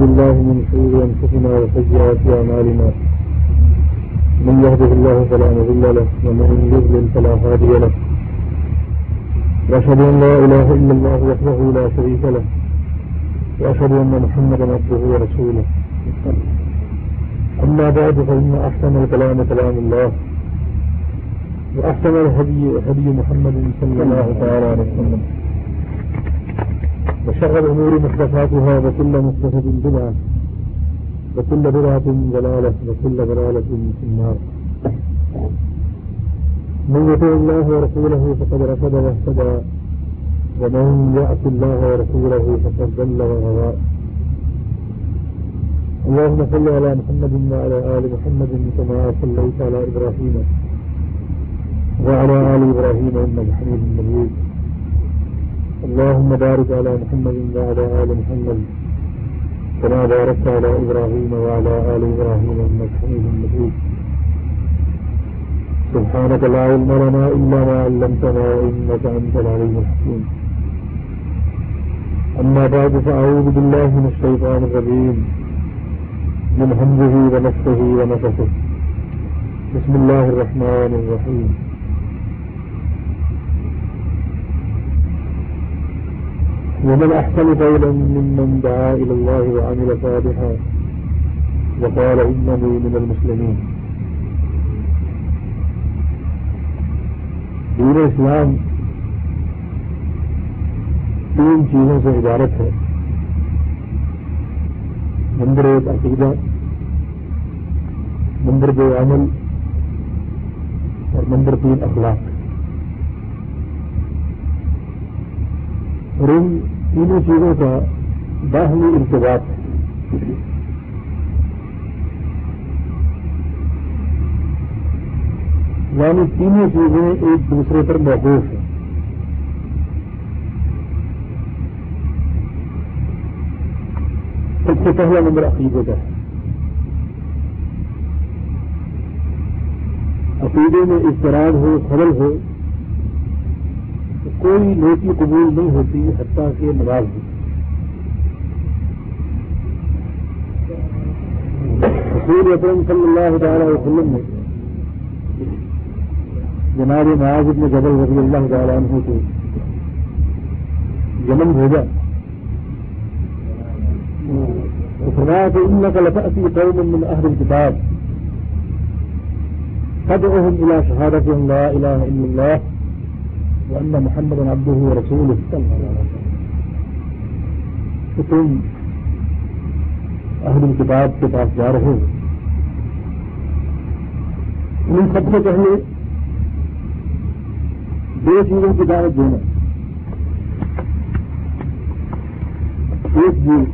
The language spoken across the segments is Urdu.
بالله من شرور أنفسنا وسيئات أعمالنا. من يهده الله فلا مضل له، ومن يضلل فلا هادي له. وأشهد أن لا إله إلا الله وحده لا شريك له، وأشهد أن محمدا عبده ورسوله. أما بعد، فإن أحسن الكلام كلام الله، وأحسن الهدي، هدي محمد صلى الله تعالى عليه وسلم. وشر الأمور محدثاتها وكل محدثة بدعة وكل بدعة ضلالة، وكل ضلالة في النار. من يطع الله ورسوله فقد رشد واهتدى، ومن يعص الله ورسوله فقد ضل وغوى اللهم صل على محمد وعلى آل محمد كما صليت على إبراهيم، وعلى آل إبراهيم إنك حميد مجيد. اللهم بارك على محمد وعلى آل محمد. كما باركت على إبراهيم وعلى آل إبراهيم إنك حميد مجيد. سبحانك لا علم لنا إلا ما علمتنا إنك أنت العليم الحكيم. أما بعد، فأعوذ بالله من الشيطان الرجيم. من همزه ونفسه ونفسه بسم الله الرحمن الرحيم. ومن أحسن قولا ممن دعا إلى الله وعمل صالحا وقال إنني من المسلمين. دین اسلام تین چیزوں سے عبارت ہے. نمبر ایک عقیدہ، نمبر دو عمل، اور نمبر تین اخلاق. اور ان تینوں چیزوں کا باہمی ارتباط ہے۔ یعنی تینوں چیزیں ایک دوسرے پر موقوف ہیں۔ سب سے پہلا نمبر عقیدے کا ہے۔ عقیدے میں اضطراب ہو خبر ہو کوئی نیکی قبول نہیں ہوتی حتیٰ کہ نواز بھی۔ رسول اکرم صلی اللہ تعالی وسلم نے جناب معاذ ابن جبل رضی اللہ تعالیٰ عنہ کو یمن بھیجا۔ تو فرمایا کہ ان کا لفاطی قوم من اہل الكتاب۔ فدعهم الى شهادة ان لا اله الا الله وأن محمد عبده ورسوله. کہ تم اہل الکتاب کے پاس جا رہے ہو ان سب سے پہلے دو چیزوں کی دعوت دینا ایک یہ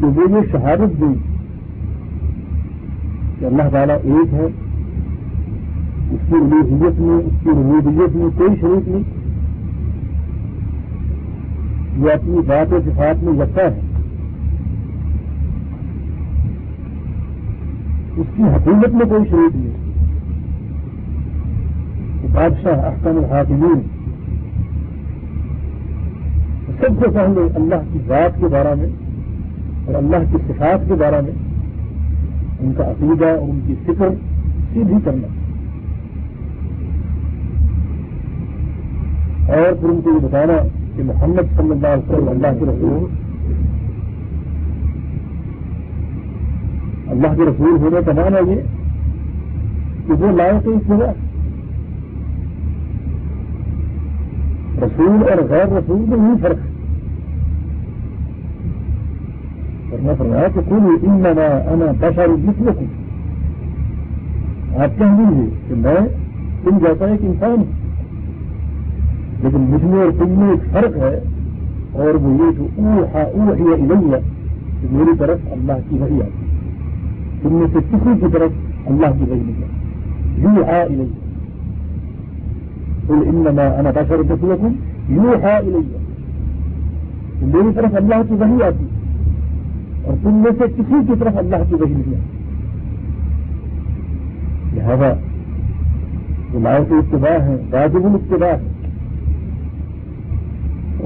کہ وہ یہ شہادت دی کہ اللہ تعالیٰ ایک ہے اس کی رلیحیت میں اس کی ربوبیت میں کوئی شریک نہیں۔ یہ اپنی بات و صفات میں یکا ہے۔ اس کی حکومت میں کوئی شریک نہیں۔ بادشاہ احکم الحاکمین۔ سب سے پہلے اللہ کی بات کے بارے میں اور اللہ کی صفات کے بارے میں ان کا عقیدہ اور ان کی فکر سیدھی کرنا۔ اور پھر ان کو یہ بتانا کہ محمد صلی اللہ علیہ وسلم اللہ کے رسول اللہ کے رسول ہونے کا معنی یہ کہ وہ لائق اس جگہ۔ رسول اور غیر رسول میں یہی فرق ہے۔ اور میں فرمایا کہ کل ان انا بشر جتنے کو آپ کہہ دیجیے کہ میں تم جیسا ایک انسان ہوں۔ لیکن مجھ میں اور تم میں ایک فرق ہے، اور وہ یہ جو اوہا اوہیا الیہ، کہ میری طرف اللہ کی وحی آتی تم میں سے کسی کی طرف اللہ کی وحی نہیں آتی۔ یو ہا الیہ۔ قل انما انا بشر مثلكم يوحى الي میری طرف اللہ کی وحی آتی اور تم میں سے کسی کی طرف اللہ کی وحی نہیں آتی۔ لہذا، جو لائق اتباع ہے، واجب الاتباع ہے۔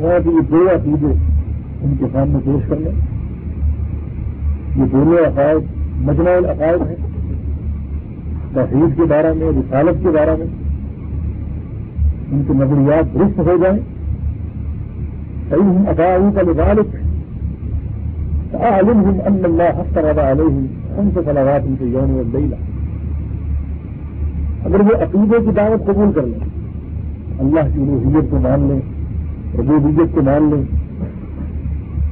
اور یہ دو عقیدے ان کے سامنے پیش کر لیں۔ یہ دونوں عقائد مجموع العقائد ہیں۔ تحریر کے بارے میں، رسالت کے بارے میں ان کے نظریات درست ہو جائیں۔ صحیح ہم اقاؤں کا لبالک عالم ہم ان اللہ حفظ علیہ ہم سے فلاوات ان کے یوم الدیلا اگر وہ عقیدے کی دعوت قبول کر لیں، اللہ کی روحیت کو مان لیں۔ ربوبیت کو مان لیں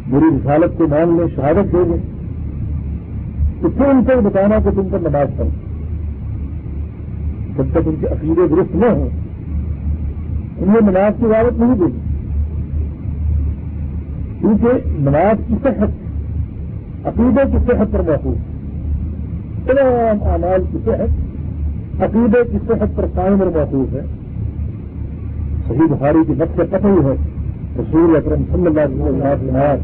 میری رسالت کو مان لیں، شہادت دے دیں۔ تو پھر ان کو بتانا کہ تم پر نماز پڑھ جب تک ان کے عقیدے درست نہ ہوں، انہیں نماز کی دعوت نہیں دے گی کیونکہ نماز کی صحت، عقیدے کی صحت پر محفوظ۔ تمام اعمال کی صحت، عقیدے کی صحت پر قائم اور محفوظ ہے۔ صحیح بخاری کی نقص قطعی ہے رسول اکرم صلی اللہ علیہ وسلم نے فرمایا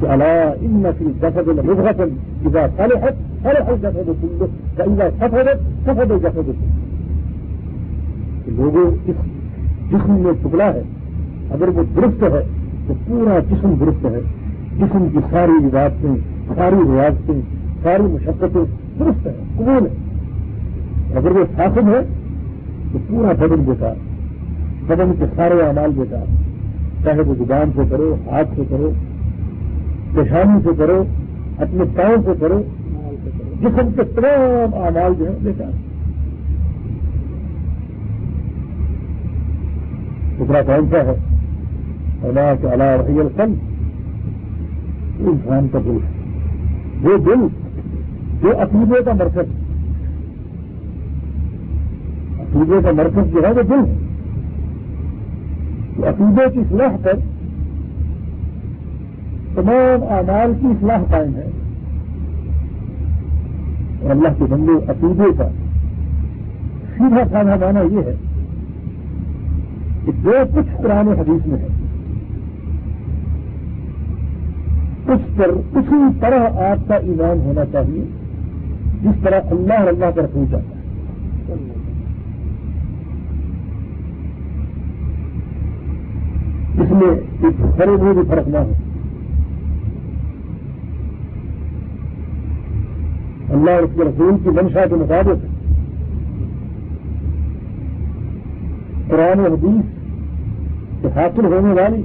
کہ اللہ ان نسل جسد المغفل اذا صلحت، صلح الجسد كله فاذا سفدت، سفد الجسد كله لوگوں اس جسم میں ٹکڑا ہے، اگر وہ درست ہے تو پورا جسم درست ہے۔ جسم کی ساری عبادتیں ساری ریاضتیں ساری مشقتیں درست ہیں، قبول ہے اگر وہ فاسد ہے تو پورا بدن بیکار، بدن کے سارے اعمال بیکار۔ چاہے وہ زبان سے کرو، ہاتھ سے کرو پیشانی سے کرو، اپنے پاؤں سے کرو، جسم کے تمام اعمال جو ہیں بیکار دوسرا کون سا ہے؟ اللہ کے علا رحی الفن انسان کا دل ہے۔ وہ دل جو عقیدے کا مرکز عقیدے کا مرکز جو ہے، وہ دل ہے۔ عقیدے کی اصلاح پر تمام اعمال کی اصلاح قائم ہے۔ اور اللہ کے بندے عقیدے کا سیدھا سادھا مانا یہ ہے کہ جو کچھ قرآن حدیث میں ہے، اس پر اسی طرح آپ کا ایمان ہونا چاہیے، جس طرح اللہ اور اللہ پر پوچھا ہے اس میں ایک سرے میں بھی فرق نہ ہو اللہ اور اس کے رسول کی منشا کے مطابق قرآن حدیث سے حاصل ہونے والی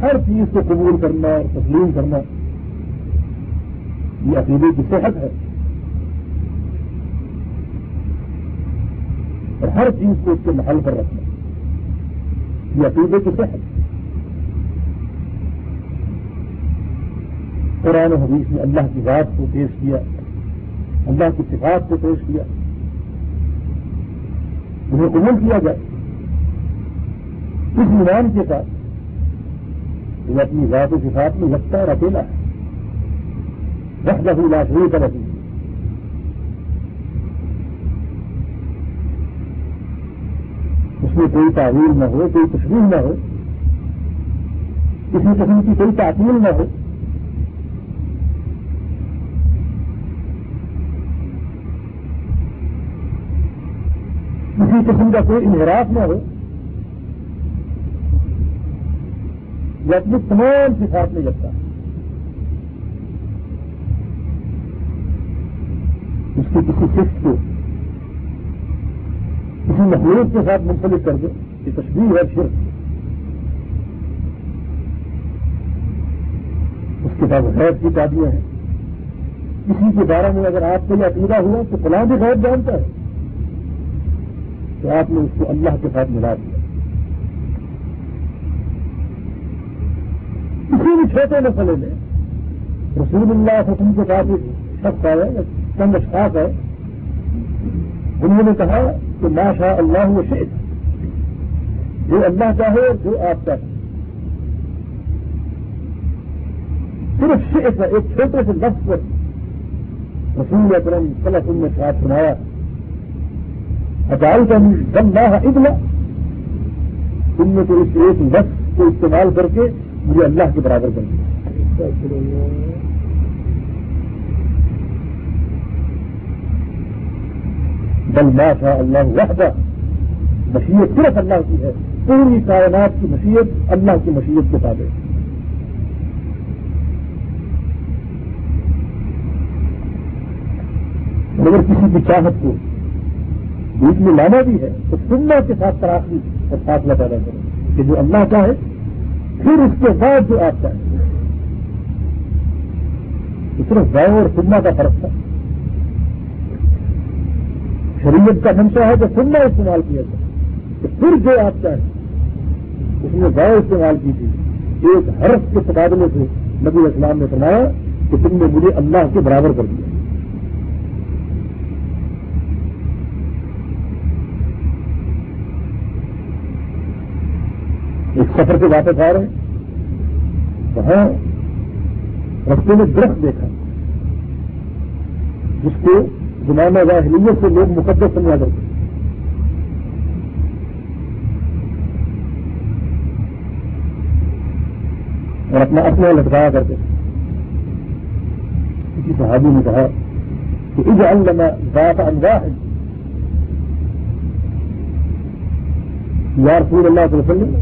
ہر چیز کو قبول کرنا اور تسلیم کرنا، یہ عقیدے کی صحت ہے۔ اور ہر چیز کو اس کے محل پر رکھنا۔ یہ کی صحت قرآن حدیث نے اللہ کی بات کو پیش کیا، اللہ کی صفات کو پیش کیا۔ انہیں قبول کیا جائے۔ اس ایمان کے ساتھ وہ اپنی ذات و صفات میں لگتا اور اکیلا ہے۔ دس دس لاکھ ہوئی طرف میں کوئی تعویل نہ ہو، کوئی تشریح نہ ہو، کسی قسم کی کوئی تعطیل نہ ہو۔ کسی قسم کا کوئی انحراف نہ ہو۔ یا اپنی تمام صفات میں لگتا ہے۔ اس کی کسی شخص کو کسی مخلوق کے ساتھ منسلک کر دے یہ تصویر ہے صرف اس کے پاس غیر کی شادیاں ہیں کسی کے بارے میں اگر آپ کو یہ عقیدہ ہوا تو فلاں بھی غیر جانتا ہے۔ تو آپ نے اس کو اللہ کے ساتھ ملا دیا۔ کسی بھی چھوٹے مسئلے میں رسول اللہ حسن کے ساتھ ایک شخص ہے چند اشخاص ہے انہوں نے کہا کہ ماشا اللہ وہ شیخ جو اللہ چاہے، جو آپ چاہے۔ صرف شیخ ہے، ایک چھوٹے سے لفظ پر۔ رسول اکرم صلی اللہ نے ساتھ سنایا۔ اچال کا دم نہ ادلا تم نے تو اس ایک لفظ کو استعمال کر کے مجھے اللہ کے برابر کر دیا۔ بل ما شاء اللہ وحدہ. مشیت صرف اللہ کی ہے. پوری کائنات کی مشیت اللہ کی مشیت کے تابع ہے. اگر کسی کی چاہت کو بیچ میں لانا بھی ہے، تو سننا کے ساتھ تراخی اور فاصلہ پیدا کریں کہ جو اللہ چاہے، پھر اس کے بعد جو آپ چاہیں. ہے صرف گائے اور سننا کا فرق تھا۔ شریعت کا منشا ہے کہ سننا استعمال کیا جائے۔ کہ پھر جو آپ چاہیں، اس نے گاؤں استعمال کی تھی ایک حرف کے تبادلے سے نبی اسلام نے فرمایا کہ تم نے مجھے اللہ کے برابر کر دیا۔ ایک سفر سے واپس آ رہے ہیں۔ وہاں رستے میں درخت دیکھا۔ جس کو زمانہ واحلیت سے لوگ مقدس سمجھا کرتے اور اپنا اپنا لٹکایا کرتے کسی صحابی نے کہا کہ اج علامہ ذات انگاہ ہے یا رسول اللہ علیہ وسلم،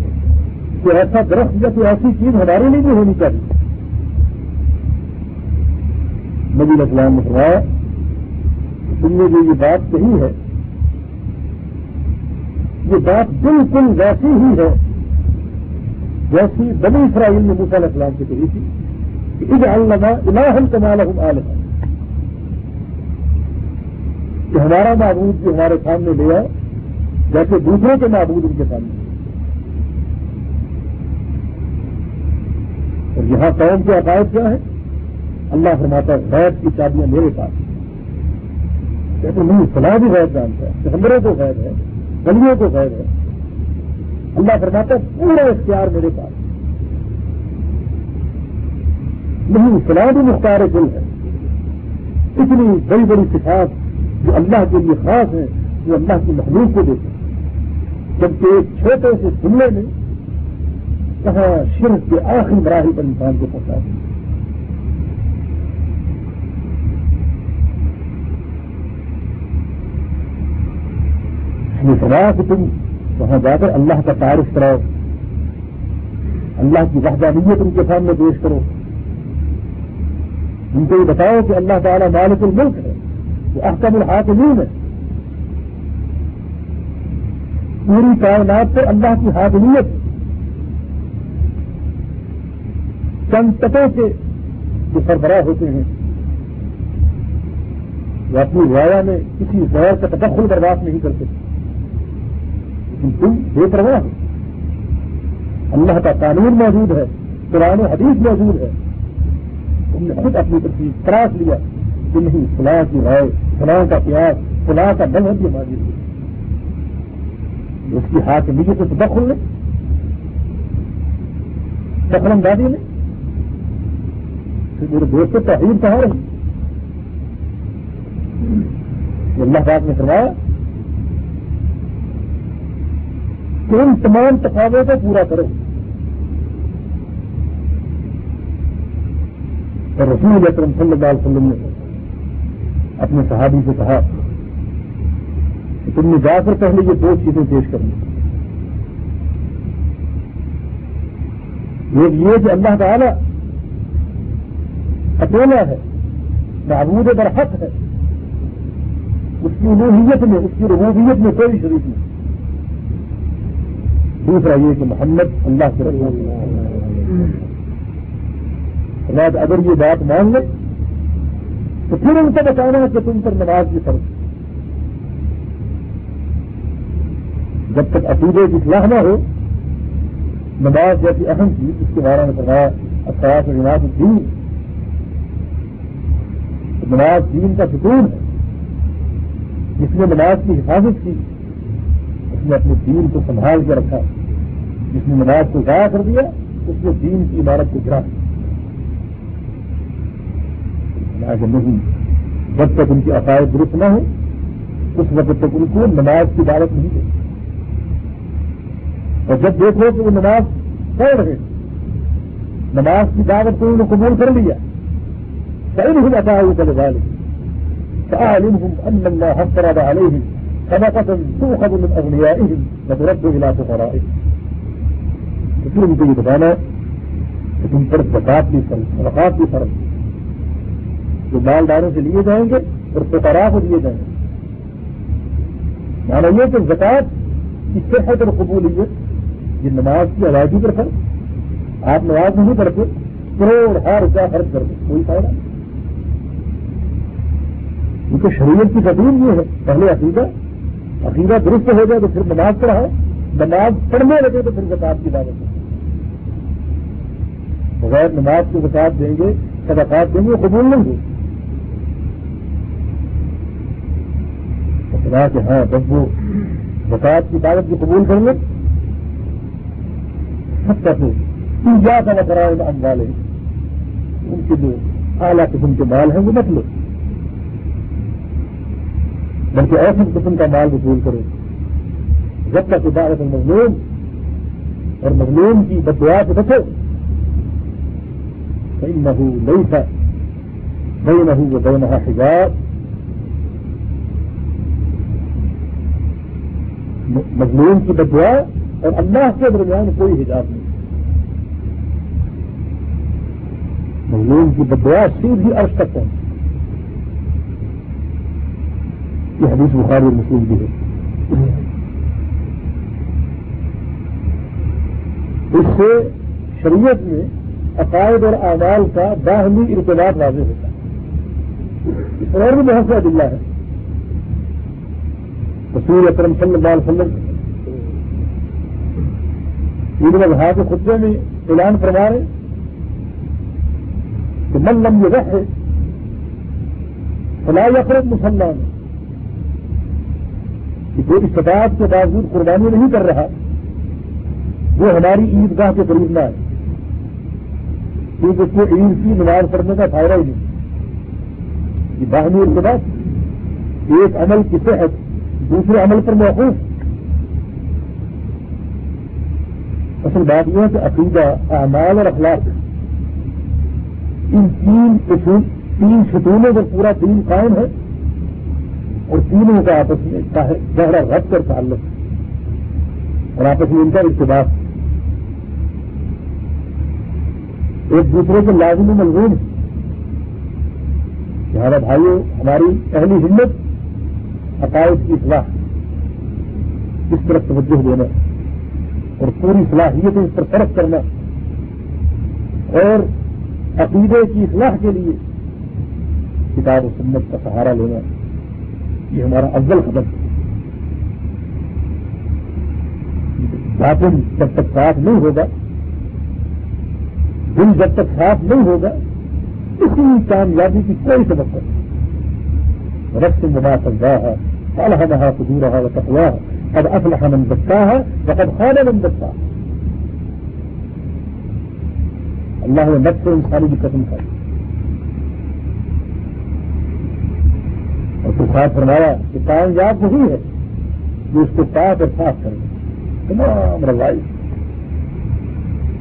کہ ایسا درخت یا کوئی ایسی چیز ہمارے لیے بھی ہونی چاہیے۔ نبی اسلام نے فرمایا تم نے جو یہ بات کہی ہے، یہ بات بالکل ویسی ہی ہے جیسی بنی اسرائیل نے موسیٰ علیہ السلام سے کہی تھی کہ اج علامہ الہم کمال عالم کہ ہمارا معبود جو ہمارے سامنے لے آئے، جیسے دوسروں کے معبود ان کے سامنے۔ اور یہاں قوم کے عقائد کیا ہے اللہ فرماتا ہے غیر کی چابیاں میرے پاس کہتے نہیں فلاح بھی غیر جانتا ہے، پیغمبروں کو غیر ہے گلیوں کو غیر ہے۔ اللہ فرماتا ہے، پورا اختیار میرے پاس نہیں فلاح بھی مختار کل ہے۔ اتنی بڑی بڑی صفات جو اللہ کے لیے خاص ہیں وہ اللہ کی مخلوق کو دیتے ہیں۔ جبکہ ایک چھوٹے سے جملے میں کہاں شرک کے آخری مراحل پر انسان کو پہنچا دیں فرمایا کہ تم وہاں جا کر اللہ کا تعارف کراؤ۔ اللہ کی وحدانیت ان کے سامنے پیش کرو۔ ان کو یہ بتاؤ کہ اللہ تعالیٰ مالک الملک ہے، وہ احکم الحاکمین ہے۔ پوری کائنات پہ اللہ کی حاکمیت۔ چند تٹوں کے جو سربراہ ہوتے ہیں، وہ اپنی رایا میں کسی غیر کا تدخل برداشت نہیں کرتے۔ لیکن تم بے پرواہ ہو اللہ کا قانون موجود ہے، قرآن و حدیث موجود ہے۔ تم نے خود اپنی تصویر تراش لیا کہ نہیں، فلاں کی رائے، فلاں کا پیاس فلاں کا مذہب یہ موجود ہے۔ اس کی ہاتھ نیچے سے تدخل لے دخل اندازی نے میرے دوست تحریر کہاں رہی؟ اللہ پاک نے فرمایا کہ ان تمام تقاضوں کو پورا کرو۔ اور رسول اکرم صلی اللہ علیہ وسلم نے اپنے صحابی سے کہا کہ تم نے جا کر پہلے یہ دو چیزیں پیش کرنی۔ ایک یہ کہ اللہ تعالی اکیلا ہے، معبود برحق ہے۔ اس کی الوحیت میں، اس کی ربوبیت میں کوئی شریک نہیں۔ دوسرا یہ کہ محمد اللہ کے رسول بعد اگر یہ بات مان لے، تو پھر ان کو بتانا ہے کہ تم پر نماز کی فرض۔ جب تک عقیدے کی اصلاح نہ ہو، نماز جیسی اہم چیز اس کے بارے میں فرمایا اخلاق نماز الدین۔ نماز دین کا سکون ہے۔ جس نے نماز کی حفاظت کی، اس نے اپنے دین کو سنبھال کے رکھا۔ جس نے نماز کو ضائع کر دیا، اس نے دین کی عمارت کو گرا دیا نہیں، جب تک ان کی عقائد درست نہ ہو اس وقت تک ان کو نماز کی عبادت نہیں دے اور جب دیکھو کہ وہ نماز پڑھ رہے نماز کی دعوت کو انہوں نے قبول کر لیا۔ صحیح نہیں بتا وہ چلے والے فأعلمهم أن الله فرض عليهم صدقة تؤخذ من أغنيائهم وترد إلى فقرائهم۔ پھر ان کو یہ بتانا کہ تم پر زکات بھی فرض، صدقات بھی فرض۔ جو مالداروں سے لیے جائیں گے اور پکارا کو دیے جائیں گے۔ مانا یہ کہ زکات کی صحت اور قبولیت، یہ نماز کی ادائیگی پر فرق آپ نماز نہیں کرتے کروڑ ہار روپیہ خرچ کر دیں، کوئی فائدہ نہیں۔ کیونکہ شریعت کی تدیم یہ ہے، پہلے عقیدہ عقیدہ درست ہو جائے تو پھر نماز پڑھاؤ، نماز پڑھنے لگے تو پھر زکات کی دعوت ہے بغیر نماز کی زکات دیں گے، صدقات دیں گے قبول نہیں ہوگی ہاں، خدا کہ ہاں جب وہ زکات کی دعوت کو قبول کر لیں سب کا تو پوجا کا وقرا ام والے ان کے جو اعلیٰ قسم کے مال ہیں، وہ مت لو بلکہ ایسے قسم کا مال وصول کرو۔ جب تک عبادت مظلوم اور مظلوم کی بدعا سے بچو۔ صحیح نہ ہو نہیں تھا حجاب. مظلوم کی بدعا اور اللہ کے درمیان کوئی حجاب نہیں. مظلوم کی بدعا سیدھی عرض تک پہنچ. یہ حدیث بخاری مسلم بھی ہے. اس سے شریعت میں عقائد اور اعمال کا باہمی ارتباط واضح ہوتا ہے۔ اور بھی بہت سے عدلہ ہے رسول اکرم صلی اللہ علیہ وسلم عید الضحیٰ کے خطبے میں اعلان فرما رہے کہ من لم یہ ہے فلاح افراد مسلمان، کہ جو استطاعت کے باوجود قربانی نہیں کر رہا، وہ ہماری عیدگاہ کے قریب نہ ہے کیونکہ اس کو عید کی نماز پڑھنے کا فائدہ ہی نہیں۔ یہ باہمی ارتباط۔ ایک عمل کی صحت، دوسرے عمل پر موقوف۔ اصل بات یہ ہے کہ عقیدہ، اعمال اور اخلاق۔ ان تین تین ستونوں پر پورا دین قائم ہے اور تینوں کا آپس میں گہرا رب کر تعلق۔ ہے اور آپس میں ان کا ارتباط۔ ایک دوسرے کے لازمی ملزوم ہمارا بھائیوں ہماری پہلی ہمت، عقائد کی اصلاح، اس طرف توجہ دینا، اور پوری صلاحیت اس پر فرق کرنا، اور عقیدے کی اصلاح کے لیے کتاب و سنت کا سہارا لینا، یہ ہمارا افضل قدم ہے۔ جب تک صاف نہیں ہوگا دل جب تک صاف نہیں ہوگا کسی کامیابی کی کوئی سبق نہیں۔ رقص منا سکتا ہے الحمد خدور رہا وہ تقوا ہے۔ اب اصل من بچتا ہے وقت خان من بچتا ہے اللہ نے نقص انسانی کی قسم کھائی۔ اور پھر ساتھ فرمایا کہ کامیاب وہی ہے جو اس کو پاک اور صاف کرے۔ تمام روائی۔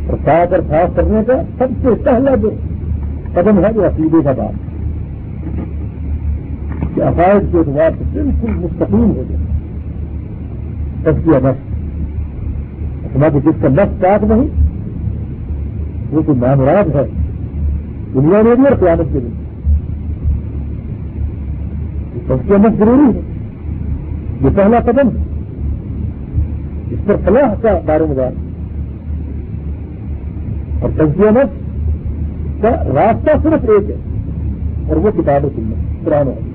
اور پاک اور صاف کرنے کا سب سے پہلا جو قدم ہے جو عقیدے کا بات ہے کہ عقائد کے اعتبار سے بالکل مستقیم ہو جائے۔ سب کی نفس اپنا کہ جس کا نفس پاک نہیں، وہ تو نامراد ہے۔ دنیا میں بھی اور قیامت کے لیے سب کی نفس ضروری ہے۔ یہ پہلا قدم ہے۔ اس پر فلاح کا دار مدار اور تجزیہ کا راستہ صرف ایک ہے، اور وہ کتاب سننا پرانا ہے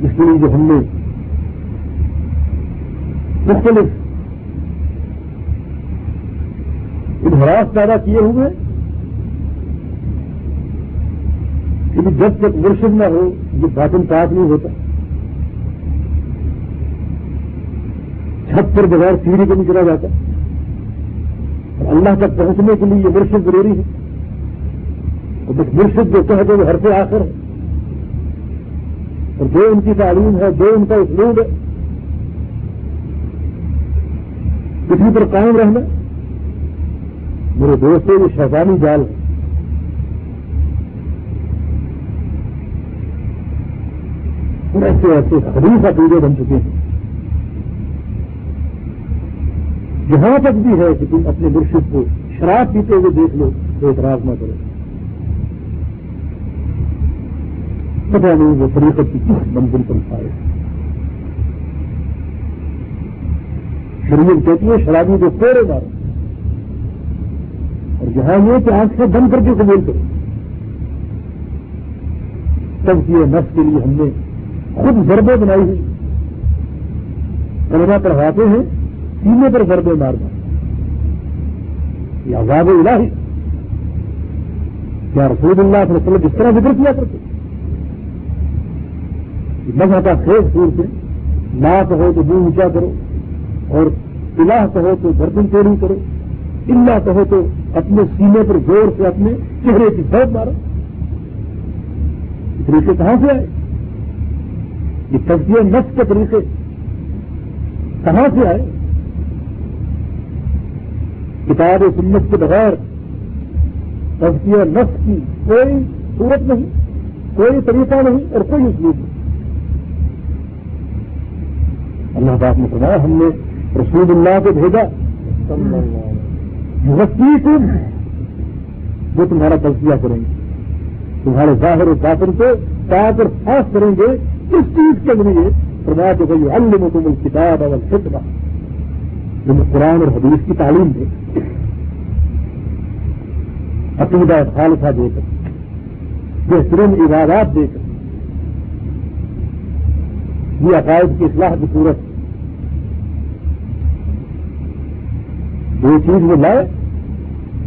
اس کے لیے جو ہم نے مختلف انحراف پیدا کیے ہوئے کہ جب تک مرشد نہ ہو، یہ باطن پاک نہیں ہوتا۔ چھت پر بغیر سیڑھی کو نہیں چلا جاتا۔ اللہ تک پہنچنے کے لیے یہ مرشد ضروری ہے۔ اور جس مرشد جو کہہ دے وہ ہر سے آخر ہے۔ اور جو ان کی تعلیم ہے جو ان کا اسلوب ہے۔ کسی پر قائم رہنا۔ میرے دوستوں یہ شہزانی جال ہے۔ اور ایسے ایسے خریف عقیدے بن چکے ہیں۔ جہاں تک بھی ہے کہ تم اپنے مرشد کو شراب پیتے ہوئے دیکھ لو، تو اعتراض نہ کرو۔ پتہ نہیں وہ طریقت کی کس منزل پر پائے شریعت کہتی ہے، شرابی کو پورے مارو۔ اور یہاں یہ کہ آنکھ سے بند کر کے قبول کرو۔ تب کیے نفس کے لیے ہم نے خود ضربے بنائی ہوئی۔ کلمہ پڑھواتے ہیں سینے پر ضربے مارنا یہ آزاد الہی۔ کیا رسول اللہ صلی اللہ علیہ وسلم اس طرح ذکر کیا کرتے؟ مزہ کا خیز پور سے نا کہو تو منہ اونچا کرو اور الہ کہو تو گردن چوری کرو، اللہ کہو تو اپنے سینے پر زور سے اپنے چہرے کی سوچ مارو۔ طریقے کہاں سے آئے؟ یہ تجزیہ نفس کے طریقے کہاں سے آئے؟ کتاب و سنت کے بغیر تجزیہ نفس کی کوئی صورت نہیں، کوئی طریقہ نہیں اور کوئی اسلوب نہیں۔ اللہ پاک نے فرمایا، ہم نے رسول اللہ کو بھیجا۔ وسیع تم وہ تمہارا تجزیہ کریں گے؟ تمہارے ظاہر و باطن کو پاک اور خاص کریں گے۔ اس چیز کے ذریعے فرمایا کہ بھائی اللہ تم الکتاب اور فکر جنہیں قرآن اور حدیث کی تعلیم دے۔ عقیدہ خالصہ دے کر بہترین عبادات دے کر یہ عقائد کی اصلاح کی صورت۔ دو چیز وہ لائے۔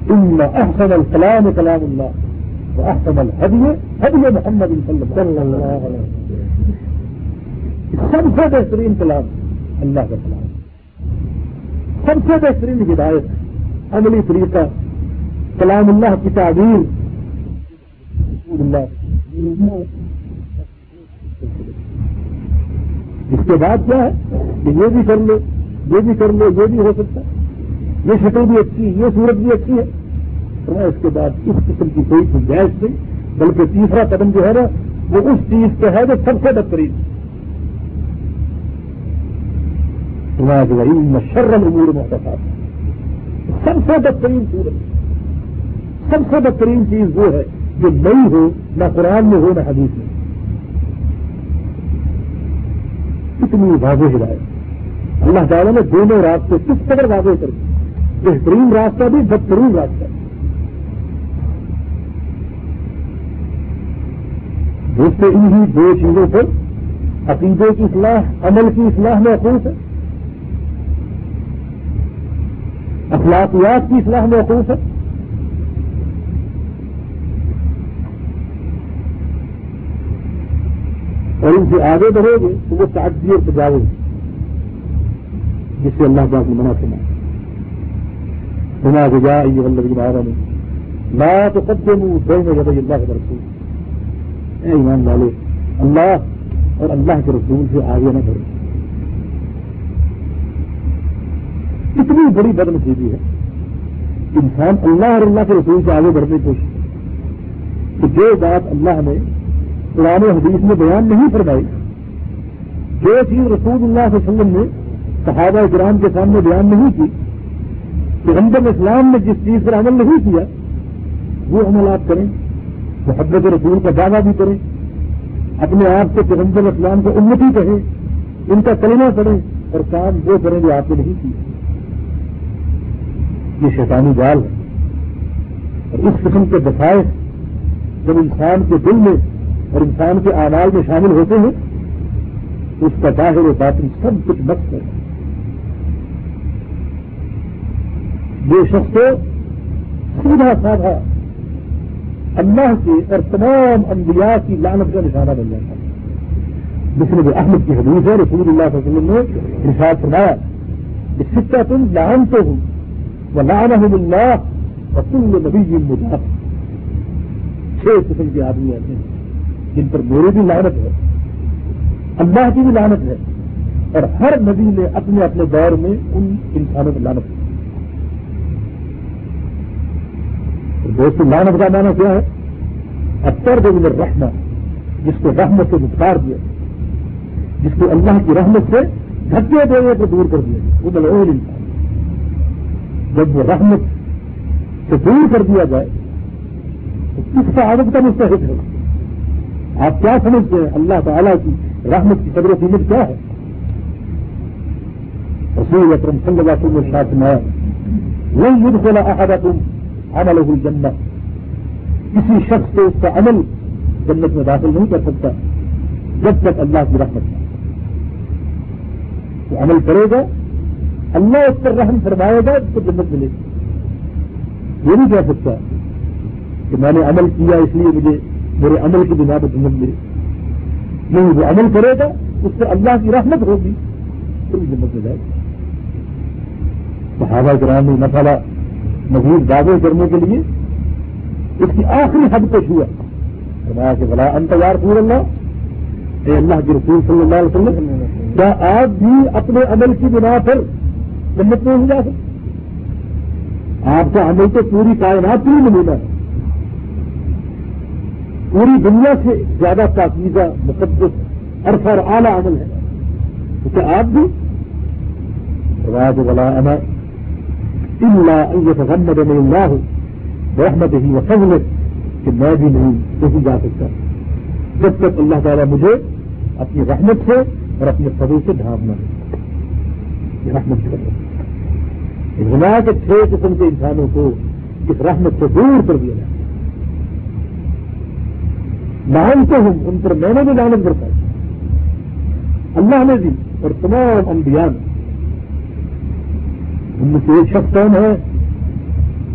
ان احسن الکلام کلام اللہ وہ احسن الحدی حدی محمد صلی اللہ علیہ سب سے بہترین کلام اللہ کا کلام۔ سب سے بہترین ہدایت، عملی طریقہ، کلام اللہ کی تعبیر۔ اللہ اس کے بعد کیا ہے؟ کہ یہ بھی کر لو، یہ بھی کر لو، یہ بھی ہو سکتا ہے۔ یہ شکل بھی اچھی یہ صورت بھی اچھی ہے۔ تو اس کے بعد اس قسم کی کوئی گنجائش نہیں، بلکہ تیسرا قدم جو ہے نا، وہ اس چیز پہ ہے جو سب سے بہترین مشرم امور محتاط سب سے بہترین صورت سب سے بہترین چیز وہ ہے جو نئی ہو، نہ قرآن میں ہو، نہ حدیث میں. کتنی واضح ہدایت. اللہ تعالیٰ نے دونوں راستے کس قدر واضح کر دی؟ بہترین راستہ بھی بدترین راستہ دوسرے انہی دو چیزوں پر عقیدے کی اصلاح، عمل کی اصلاح میں ہے. اخلاقیات کی اصلاح میں ہے؟ اور ان سے آگے بڑھو گے تو وہ تعدی اور تجاوز جس سے اللہ پاک نے منع سنا سنا گجا یہ اللہ بارہ میں لا تو سب منہ دو میں جب اللہ کے رسول۔ اے ایمان والے اللہ اور اللہ کے رسول سے آگے نہ بڑھو۔ اتنی بڑی بد نصیبی ہے انسان اللہ اور اللہ کے رسول سے آگے بڑھنے کی کوشش کہ جو بات اللہ نے قرآن حدیث میں بیان نہیں فرمائی، جو چیز رسول اللہ صلی اللہ علیہ وسلم نے صحابہ کرام کے سامنے بیان نہیں کی پیغمبر اسلام نے جس چیز پر عمل نہیں کیا، وہ عملات کریں، محبت رسول کا دعویٰ بھی کریں، اپنے آپ سے پیغمبر اسلام کو انتی کہیں، ان کا کلمہ پڑھیں اور کام وہ کریں جو آپ نے نہیں کیا۔ یہ شیطانی جال ہے۔ اور اس قسم کے دفاع جب انسان کے دل میں اور انسان کے آواز میں شامل ہوتے ہیں، تو اس کا ظاہر و باطن سب کچھ مست ہے۔ یہ شخص کو سیدھا سادھا اللہ کے اور تمام انبیاء کی لانت کا نشانہ بن جاتا ہے۔ جس میں احمد کی حدیث ہے، رسول اللہ صلی اللہ علیہ وسلم نے نشاد فرمایا کہ سکہ تم لان تو ہوں وہ اللہ اور تم نبی جی چھ قسم کے آدمی ایسے ہیں جن پر میری بھی لانت ہے، اللہ کی بھی لانت ہے، اور ہر نبی نے اپنے اپنے دور میں ان انسانوں کو لانت کی۔ دوست لانت کا مانا کیا ہے؟ اتر دو رحمت جس کو رحمت سے مختار دیا، جس کو اللہ کی رحمت سے دھکے دینے کو دور کر دیا، وہ بلول انسان جب وہ رحمت سے دور کر دیا جائے، تو کس کا عادت کا مستحق ہے؟ آپ کیا سمجھتے ہیں؟ اللہ تعالیٰ کی رحمت کی قدر قیمت کیا ہے؟ حضور اکرم صلی اللہ علیہ وسلم ساتھ میں وہی یدھ کھولا احاطہ تم عمل ہوئی جنت کسی شخص کو اس کا عمل جنت میں داخل نہیں کر سکتا جب تک اللہ کی رحمت تو عمل کرے گا اللہ اس پر رحم فرمائے گا، اس کو جنت ملے گی۔ یہ نہیں کہہ سکتا کہ میں نے عمل کیا، اس لیے مجھے میرے عمل کی بنا پر جنت ملے نہیں، وہ عمل کرے گا، اس سے اللہ کی رحمت ہوگی پھر جنت میں جائے گی۔ صحابہ کرام نے مسئلہ مزید دعوے کرنے کے لیے اس کی آخری حد پہ چھوا فرمایا کہ بلا انتظار پور اللہ اے اللہ کے رسول صلی اللہ علیہ وسلم، کیا آپ بھی اپنے عمل کی بنا پر جنت میں ہو جا سکتے آپ کا عمل تو پوری کائنات کی نمونہ ہے۔ پوری دنیا سے زیادہ تاکیدہ، مقدس عرف اور اعلیٰ عمل ہے۔ تو کیا آپ بھی بلا انا اللہ محمد میں اللہ رحمت ہی و فضل کہ میں بھی نہیں نہیں جا سکتا۔ جب تک اللہ تعالیٰ مجھے اپنی رحمت سے اور اپنے فضل سے ڈھانپنا رحمت کر رہا کے چھ قسم کے انسانوں کو اس رحمت سے دور کر دیا جائے مانتے ہوں ان پر میں نے بھی لانت برتا اللہ نے بھی اور تمام انبیاء نے۔ ان میں سے ایک شخص کون ہے؟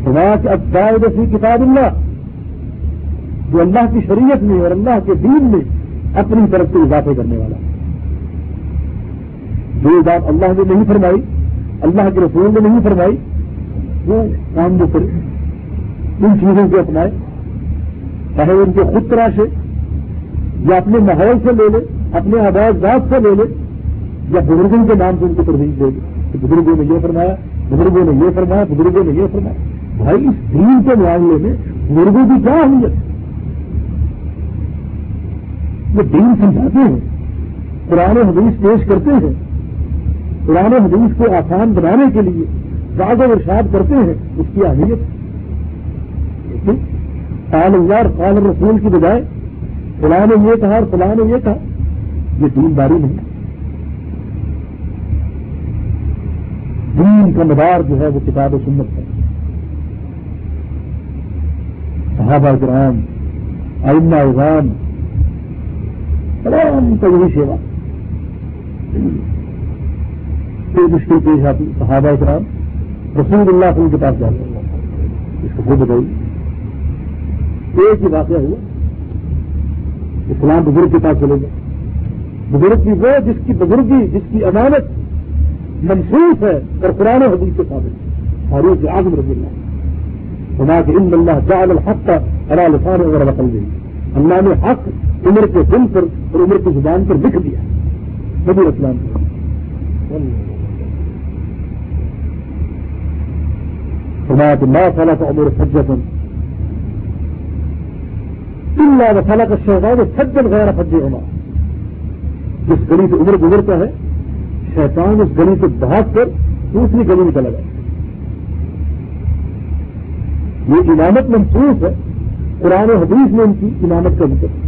خدا کے اب کتاب اللہ۔ جو اللہ کی شریعت میں اور اللہ کے دین میں اپنی طرف سے اضافے کرنے والا جو بات اللہ نے نہیں فرمائی اللہ کے رسول نے نہیں فرمائی، وہ کام جو کرے، ان چیزوں کو اپنائے۔ چاہے ان کے خود تراشے یا اپنے ماحول سے لے لے، اپنے آواز ذات سے لے لے، یا بزرگوں کے نام سے ان کو ترجیح دے دے کہ بزرگوں نے یہ فرمایا، بزرگوں نے یہ فرمایا، بزرگوں نے یہ فرمایا۔ بھائی، اس دین کے معاملے میں بزرگوں کی کیا اہمیت؟ وہ دین سمجھاتے ہیں، قرآن حدیث پیش کرتے ہیں۔ قرآن حدیث کو آسان بنانے کے لیے باغ و ارشاد کرتے ہیں اس کی اہمیت۔ قال اللہ قال رسول کی بجائے فلاں نے یہ کہا اور فلاں نے یہ کہا، یہ دینداری نہیں۔ دین کا مدار جو ہے وہ کتاب و سنت ہے۔ صحابہ کرام آئندہ اظام تمام کا یہی سیوا کوئی مشکل پیش آتی صحابہ کرام رسول اللہ کے پاس جاتے اس کو خود بتائی ایک ہی واقعہ ہوا۔ اسلام بزرگ کے پاس چلے گئے۔ بزرگ کی وہ جس کی بزرگی، جس کی امانت منسوخ ہے اور قرآن حدیث کے ثابت فاروق اعظم رضی اللہ خدا کے ان اللہ جعل الحق کا اللہ لسان وغیرہ رقم دی اللہ نے حق عمر کے دل پر اور عمر کی زبان پر لکھ دیا نبی اسلام۔ خدا کے ما صلاح کا عمر سجت اللہ وسالہ کا شہزاد سجن غیر فجے ہونا جس گلی سے عمر گزرتا ہے، شیطان اس گلی سے بھاگ کر دوسری گلی میں چلا جائے یہ امامت منسوخ ہے، قرآن و حدیث نے ان کی امامت کا ذکر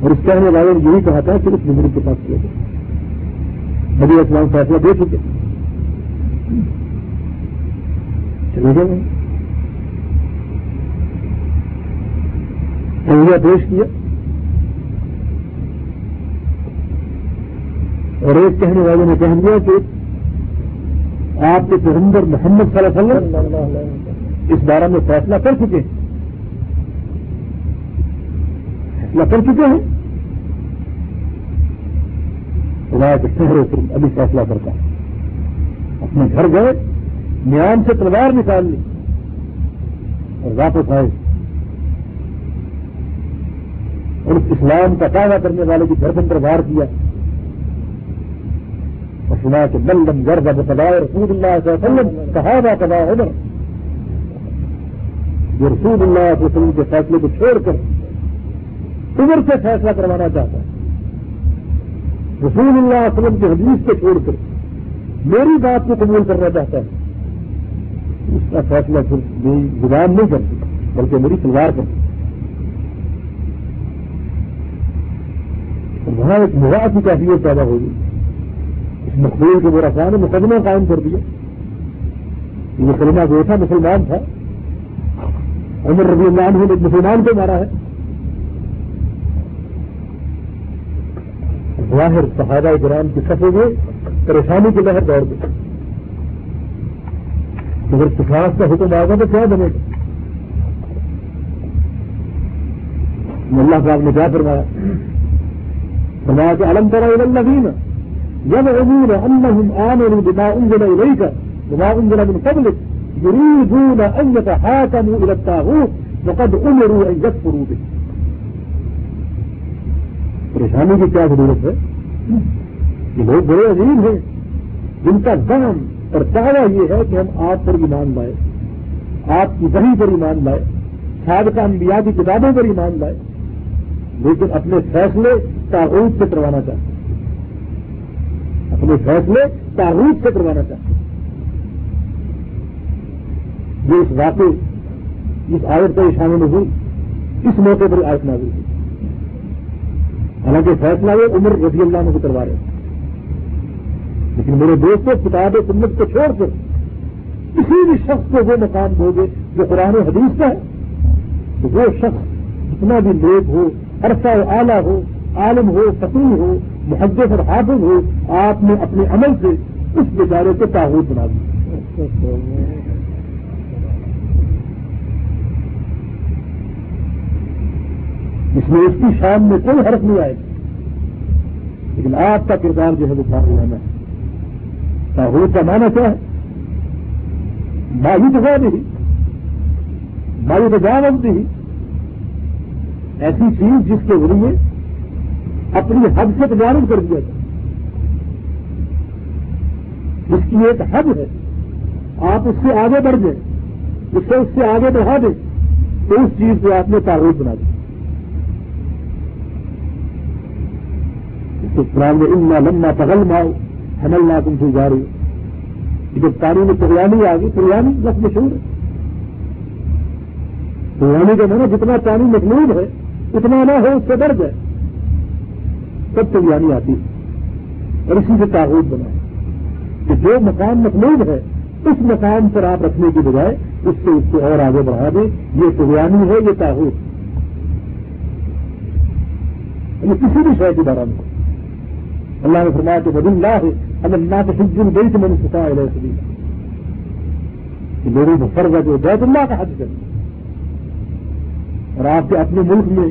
اور اس کہنے والے نے یہی کہا تھا کہ اس بزرگ کے پاس کیا گیا نبی اسلام فیصلہ دے چکے۔ چلے گئے پیش کیا۔ اور ایک کہنے والے نے کہہ دیا کہ آپ کے پیغمبر محمد صلی اللہ علیہ وسلم اس بارے میں فیصلہ کر چکے ہیں۔ فیصلہ کر چکے ہیں۔ خدا کے شہروں سے ابھی فیصلہ کرتا اپنے گھر گئے۔ نیام سے تلوار نکال لی اور واپس آئے۔ اور اس اسلام کا دعویٰ کرنے والے کی گھر اندر وار کیا۔ سنا کہ بلم گرد اب تباہ رسول اللہ صلی اللہ علیہ وسلم صحابہ تباہ عمر۔ جو رسول اللہ علیہ وسلم کے فیصلے کو چھوڑ کر عمر سے فیصلہ کروانا چاہتا ہے۔ رسول اللہ علیہ وسلم کے حدیث کو چھوڑ کر میری بات کو قبول کرنا چاہتا ہے۔ اس کا فیصلہ صرف زبان نہیں کرتی، بلکہ میری سلوار کرتی وہاں ایک مزاح کی کیفیت پیدا ہوگی مقبول کے برا نے مقدمہ قائم کر دیا۔ یہ کلمہ جو تھا مسلمان تھا۔ عمر رضی اللہ عنہ نے ایک مسلمان کو مارا ہے۔ ظاہر صحابہ گرام کی سفے میں پریشانی کی لہر دوڑ گئی اگر کساس کا حکم آئے گا تو کیا بنے؟ گا اللہ صاحب نے کیا فرمایا؟ فرمایا کہ علم طرح النبین جب امور انہم آمنوا بما انزل الیک بما انزل من قبلک يريدون ان يتحاكموا الى الطاغوت وقد امروا ان يكفروا به۔ پریشانی کی کیا ضرورت ہے؟ یہ لوگ بڑے عظیم ہیں۔ جن کا دم اور دعویٰ یہ ہے کہ ہم آپ پر ایمان لائے آپ کی وحی پر ایمان لائے سابقہ انبیاء کی کتابوں پر ایمان لائے لیکن اپنے فیصلے تاغوت سے کروانا چاہتے اپنے فیصلے تاغوت سے کروانا چاہتے ہیں۔ یہ اس واقعے، اس آیت پر شامل ہوئی اس موقع پر آیت نازل ہوئی۔ حالانکہ فیصلہ یہ عمر رضی اللہ عنہ کو کروا رہے ہیں۔ لیکن میرے دوستوں، کتاب سنت کو چھوڑ کر کسی بھی شخص کو وہ مقام دو گے جو قرآن حدیث کا ہے، تو وہ شخص جتنا بھی لوگ ہو، عرصہ و اعلیٰ ہو، عالم ہو، فقیر ہو، محدث اور حافظ ہو، آپ نے اپنے عمل سے اس بیچارے کو تاحود بنا دیا اس میں اس کی شام میں کوئی حرف نہیں آئے گا لیکن آپ کا کردار جو ہے وہ کافی رہنا ہے۔ تاحود کا معنی کیا ہے؟ ماہی تو نہیں۔ ماہی تو جانتی ہی ایسی چیز جس کے ذریعے اپنی حد سے تجارت کر دیا جائے۔ جس کی ایک حد ہے۔ آپ اس سے آگے بڑھ جائیں۔ اس سے اس سے آگے بڑھا دیں۔ تو اس چیز کو آپ نے تعارف بنا دیا۔ اسلام میں ان لمبا پگل ماؤ حمل نہ تم سے جاری. جب پانی میں پریانی آ گئی پریانی بس مشہور ہے. پریانی کا مانا جتنا پانی مطلوب ہے، اتنا نہ ہو، اس سے بڑھ جائے تب تیاری آتی ہے. اور اسی سے تعبت بنا کہ جو مقام مطلوب ہے، اس مقام پر آپ رکھنے کی بجائے اس سے اس کو اور آگے بڑھا دیں. یہ سریانی ہے، یہ تاحود یعنی کسی بھی شہر کی بارہ میں. اللہ نے فرمایا کہ بد اللہ ہے اگر اللہ کے سجن گئی تو میں نے سکھا ہے کہ میرے فرض ہے جو بیت اللہ کا حج کرنا اور آپ کے اپنے ملک میں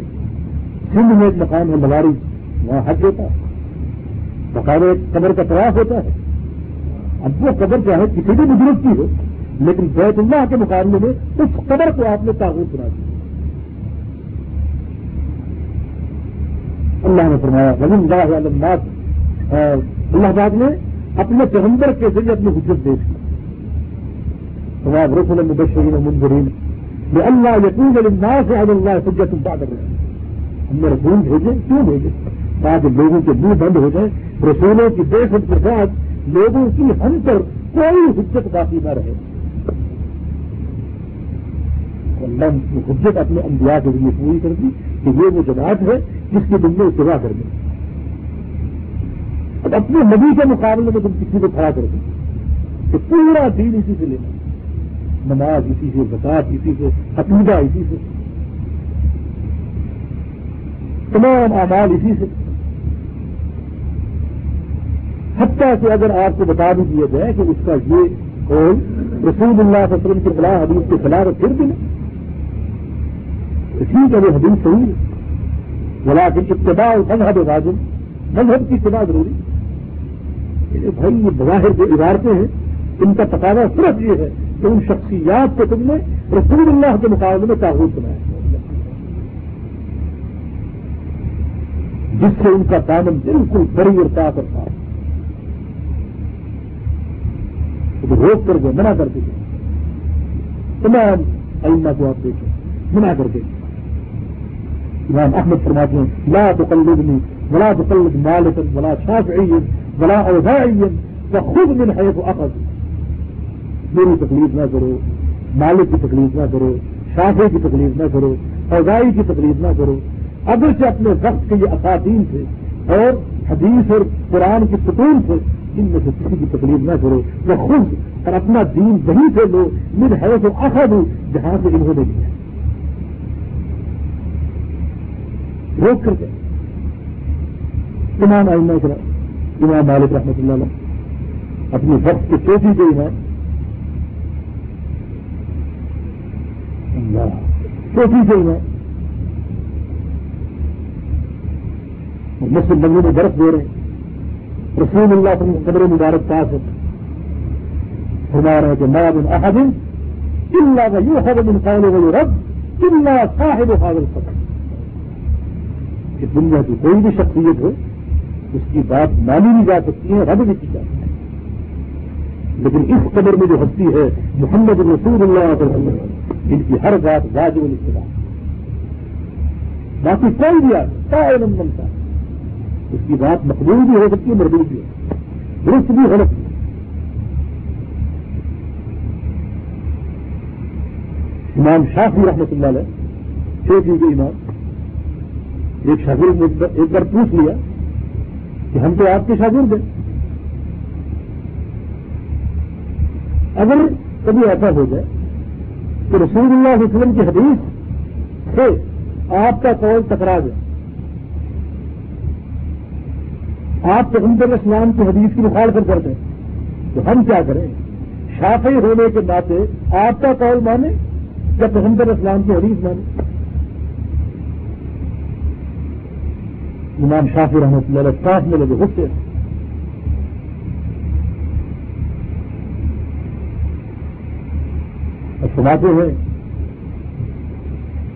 سندھ میں ایک مقام ہے ملاری، وہاں حج ہوتا ہے۔ باقاعدہ ایک قبر کا طواف ہوتا ہے۔ اب وہ قبر چاہے کسی بھی بزرگ کی ہو، لیکن بیت اللہ کے مقابلے میں اس قبر کو آپ نے تعبت بنا دیا اللہ نے فرمایا رضی اللہ علیہ اللہ آباد نے اپنے پیغمبر کے ذریعے اپنی حجت دیکھ کی فرمایا رسول مبشرین و منظرین اللہ یقین اللہ سے اللہ سجت بعد رہے ہم نے رسول بھیجے، کیوں بھیجے؟ تاکہ لوگوں کے منہ بند ہو جائے، رسولوں کی بے خود کے ساتھ لوگوں کی ہم پر کوئی حجت باقی نہ رہے۔ اللہ کی حجت اپنے انبیاء کے ذریعے پوری کر دی کہ یہ وہ جماعت ہے جس کی دل میں اتباع کر دی اپنے نبی کے مقابلے میں تم کسی کو کھڑا کر دیں کہ پورا دین اسی سے لینا۔ نماز اسی سے زکات اسی سے عقیدہ اسی سے۔ تمام اعمال اسی سے۔ حتیٰ کہ اگر آپ کو بتا بھی دیا جائے کہ اس کا یہ قول رسول اللہ علیہ وسلم کے خلاف حدیث کے خلاف پھر بھی نہیں۔ ٹھیک ہے، وہ حدیث صحیح ہے۔ بلا کہ ابتدا اور مذہب واجب مذہب کی اتباع ضروری۔ بھائی یہ بظاہر جو عبارتیں ہیں، ان کا تقاضا صرف یہ ہے کہ ان شخصیات کو تم نے رسول اللہ کے مقابلے میں تعبت بنایا۔ جس سے ان کا دامن بالکل بڑی اور طاقت تھا۔ روک کر دے منع کر دیں تمام علما کو آپ دیکھیں، منع کر دیں امام احمد فرماتے ہیں، لا تقلدنی، ولا تقلد مالک ولا شافعی ولا اوزاعی وخذ من حيث اخذ میری تکلیف نہ کرو، مالک کی تکلیف نہ کرو شافے کی تکلیف نہ کرو فضائی کی تکلیف نہ کرو. اگرچہ اپنے وقت کے یہ اساتین سے اور حدیث اور قرآن کی ستون سے ان میں سے کسی کی تکلیف نہ کرو. وہ خود اور اپنا دین وہیں سے لو مل ہے تو آخا جہاں سے انہوں نے لیا. روک کر کے۔ امام آئندہ کرا امام مالک رحمۃ اللہ علیہ۔ اپنی وقت کی چوٹی کے امام چوٹی کے امام مسلم بنگلے میں برف دے رہے ہیں۔ رسول اللہ سے قدر مبارک پاس ہے۔ فرما رہے کہ میں بن احدن اللہ کا یو حد قول و رب اللہ صاحب حاضر فکر کہ دنیا کی کوئی بھی شخصیت ہو اس کی بات مانی نہیں جا سکتی ہے، رد بھی کی جا سکتی ہے۔ لیکن اس قدر میں جو ہستی ہے، محمد رسول اللہ علیہ وسلم ان کی ہر بات واجب الاتباع باقی کوئی بھی آتا ہے بنتا اس کی بات مقبول بھی ہو سکتی ہے، مردود بھی ہو درست بھی، غلط بھی۔ امام شافی رحمۃ اللہ علیہ ایک ہی جی امام، ایک شاگرد نے ایک بار پوچھ لیا کہ ہم تو آپ کے شاگرد ہیں اگر کبھی ایسا ہو جائے کہ رسول اللہ علیہ وسلم کی حدیث سے آپ کا قول ٹکرا جائے۔ آپ پیغمبر اسلام کی حدیث کی مخالفت کرتے ہیں تو ہم کیا کریں؟ شافی ہونے کے ناطے آپ کا قول مانے یا پیغمبر اسلام کی حدیث مانے امام شافی رحمۃ اللہ علیہ صاف میں لگے غصے اور سناتے ہیں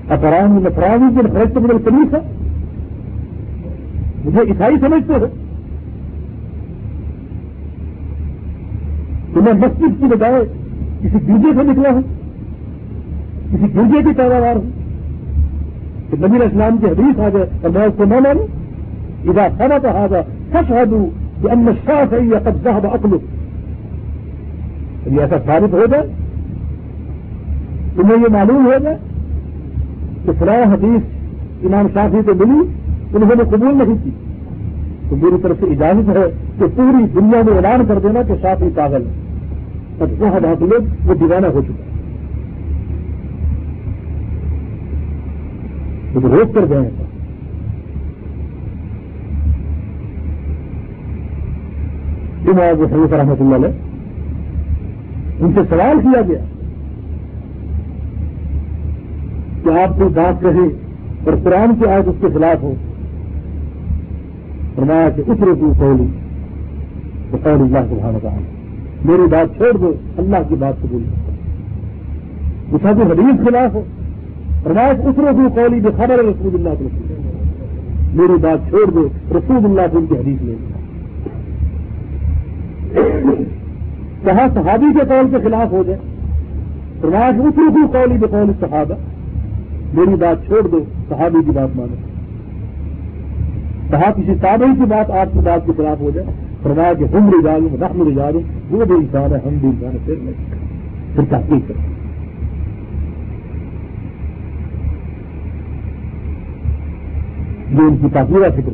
اکرام نفرانی کے فرق بدل کلیس ہے۔ مجھے عیسائی سمجھتے ہو تو میں مسجد کی بجائے کسی گرجے سے نکلا ہوں، کسی گرجے کی پیداوار ہوں۔ کہ نبی اسلام کی حدیث آ جائے اور میں اس کو نہ مانوں۔ اذا ثبت هذا، فاشهدوا بأن الشافعي قد ذهب عقله. یہ ایسا ثابت ہو جائے تمہیں یہ معلوم ہو جائے کہ فلاح حدیث امام شافی کو ملی انہوں نے قبول نہیں کی تو میری طرف سے اجازت ہے کہ پوری دنیا میں اعلان کر دینا کہ شافی پاگل ہے. اور وہ حاصل وہ دیوانہ ہو چکا ہے. روک کر گئے ہیں امام حضرت رحمۃ اللہ علیہ، ان سے سوال کیا گیا کہ آپ کوئی بات کہے اور قرآن کی آج اس کے خلاف ہو، فرمایا کہ اس روزی قولی تو قول اللہ سبحانہ کہا میری بات چھوڑ دو، اللہ کی بات قبول اس کا حدیث خلاف ہو۔ فرمایا کہ اس روزی قولی جو خبر ہے رسول اللہ کو میری بات چھوڑ دو، رسول اللہ کو ان کی حدیث لے کہاں صحابی کے قول کے خلاف ہو جائے پرواز اتری بھی قولی بے قول صحابہ، میری بات چھوڑ دو، صحابی کی بات مانو۔ کہا کسی تابعی کی بات آپ کی بات کے خلاف ہو جائے، فرمایا کہ ہم رجال رحم رجال ہوں، وہ بھی انسان ہے، ہم بھی انسان ہے پھر نہیں۔ پھر تحقیق کریں؟ یہ ان کی تاثیرہ فکر،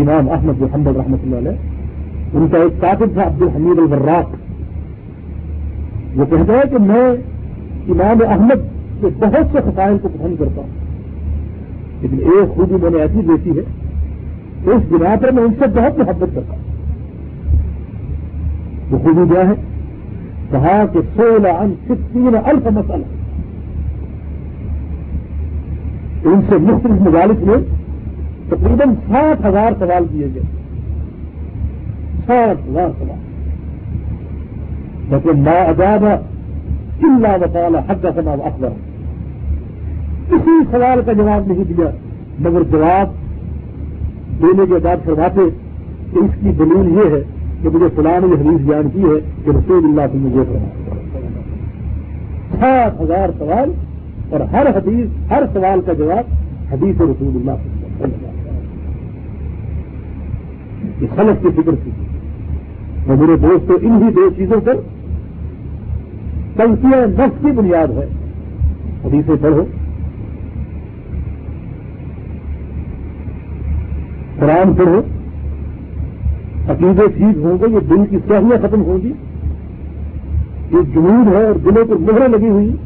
امام احمد محمد رحمۃ اللہ علیہ ان کا ایک کاتب تھا عبد الحمید البراق وہ کہتا ہے کہ میں امام احمد کے بہت سے خسائل کو پسند کرتا ہوں۔ لیکن ایک خوبی میں نے ایسی دیکھی ہے اس بنا پر میں ان سے بہت محبت کرتا ہوں۔ وہ خوبی کیا ہے؟ کہا کہ سولہ ان ستین الف مسئلہ۔ ان سے مختلف مجالس میں تقریباً سات ہزار سوال کیے گئے۔ سات لاکھ سوال لیکن ما اجاب اللہ وطالہ حد سما اکبر کسی سوال کا جواب نہیں دیا، مگر جواب دینے کے بعد فرماتے کہ اس کی دلیل یہ ہے کہ مجھے فلان نے حدیث بیان کی ہے کہ رسول اللہ سے مجھے فرما سات ہزار سوال اور ہر حدیث، ہر سوال کا جواب حدیث رسول اللہ سے یہ خلق کی فکر تھی۔ اور میرے دوستوں انہی دو چیزوں پر تنقیہ نفس کی بنیاد ہے۔ ابھی سے پڑھو۔ قرآن پڑھو۔ عقیدے ٹھیک ہوں گے، یہ دل کی سیاحیاں ختم ہوں گی۔ یہ جنوب ہے اور دلوں پر مہریں لگی ہوئی۔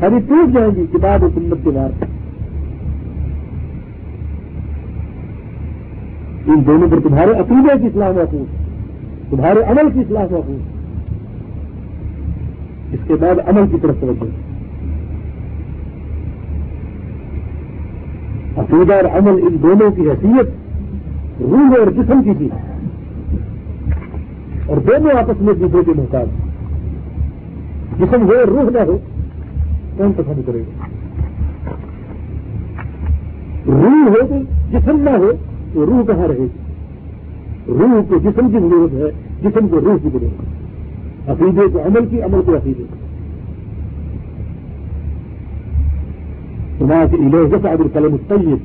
ابھی ٹوٹ جائیں گی کتاب و سنت کے بعد ان دونوں پر تمہارے عقیدے کی اصلاح محفوظ تمہارے عمل کی اصلاح محفوظ اس کے بعد عمل کی طرف توجہ۔ عقیدہ اور عمل ان دونوں کی حیثیت، روح اور جسم کی تھی۔ اور دونوں آپس میں دوسرے کے محتاج۔ جسم ہو روح نہ ہو، کون پسند کرے گا؟ روح ہو تو جسم نہ ہو تو روح کہاں رہے گی؟ روح کو جسم کی ضرورت ہے، جسم کو روح کی ضرورت ہے۔ عقیدے کو عمل کی، عمل کو عقیدے کی۔ جیسا ابھی قلم طیب،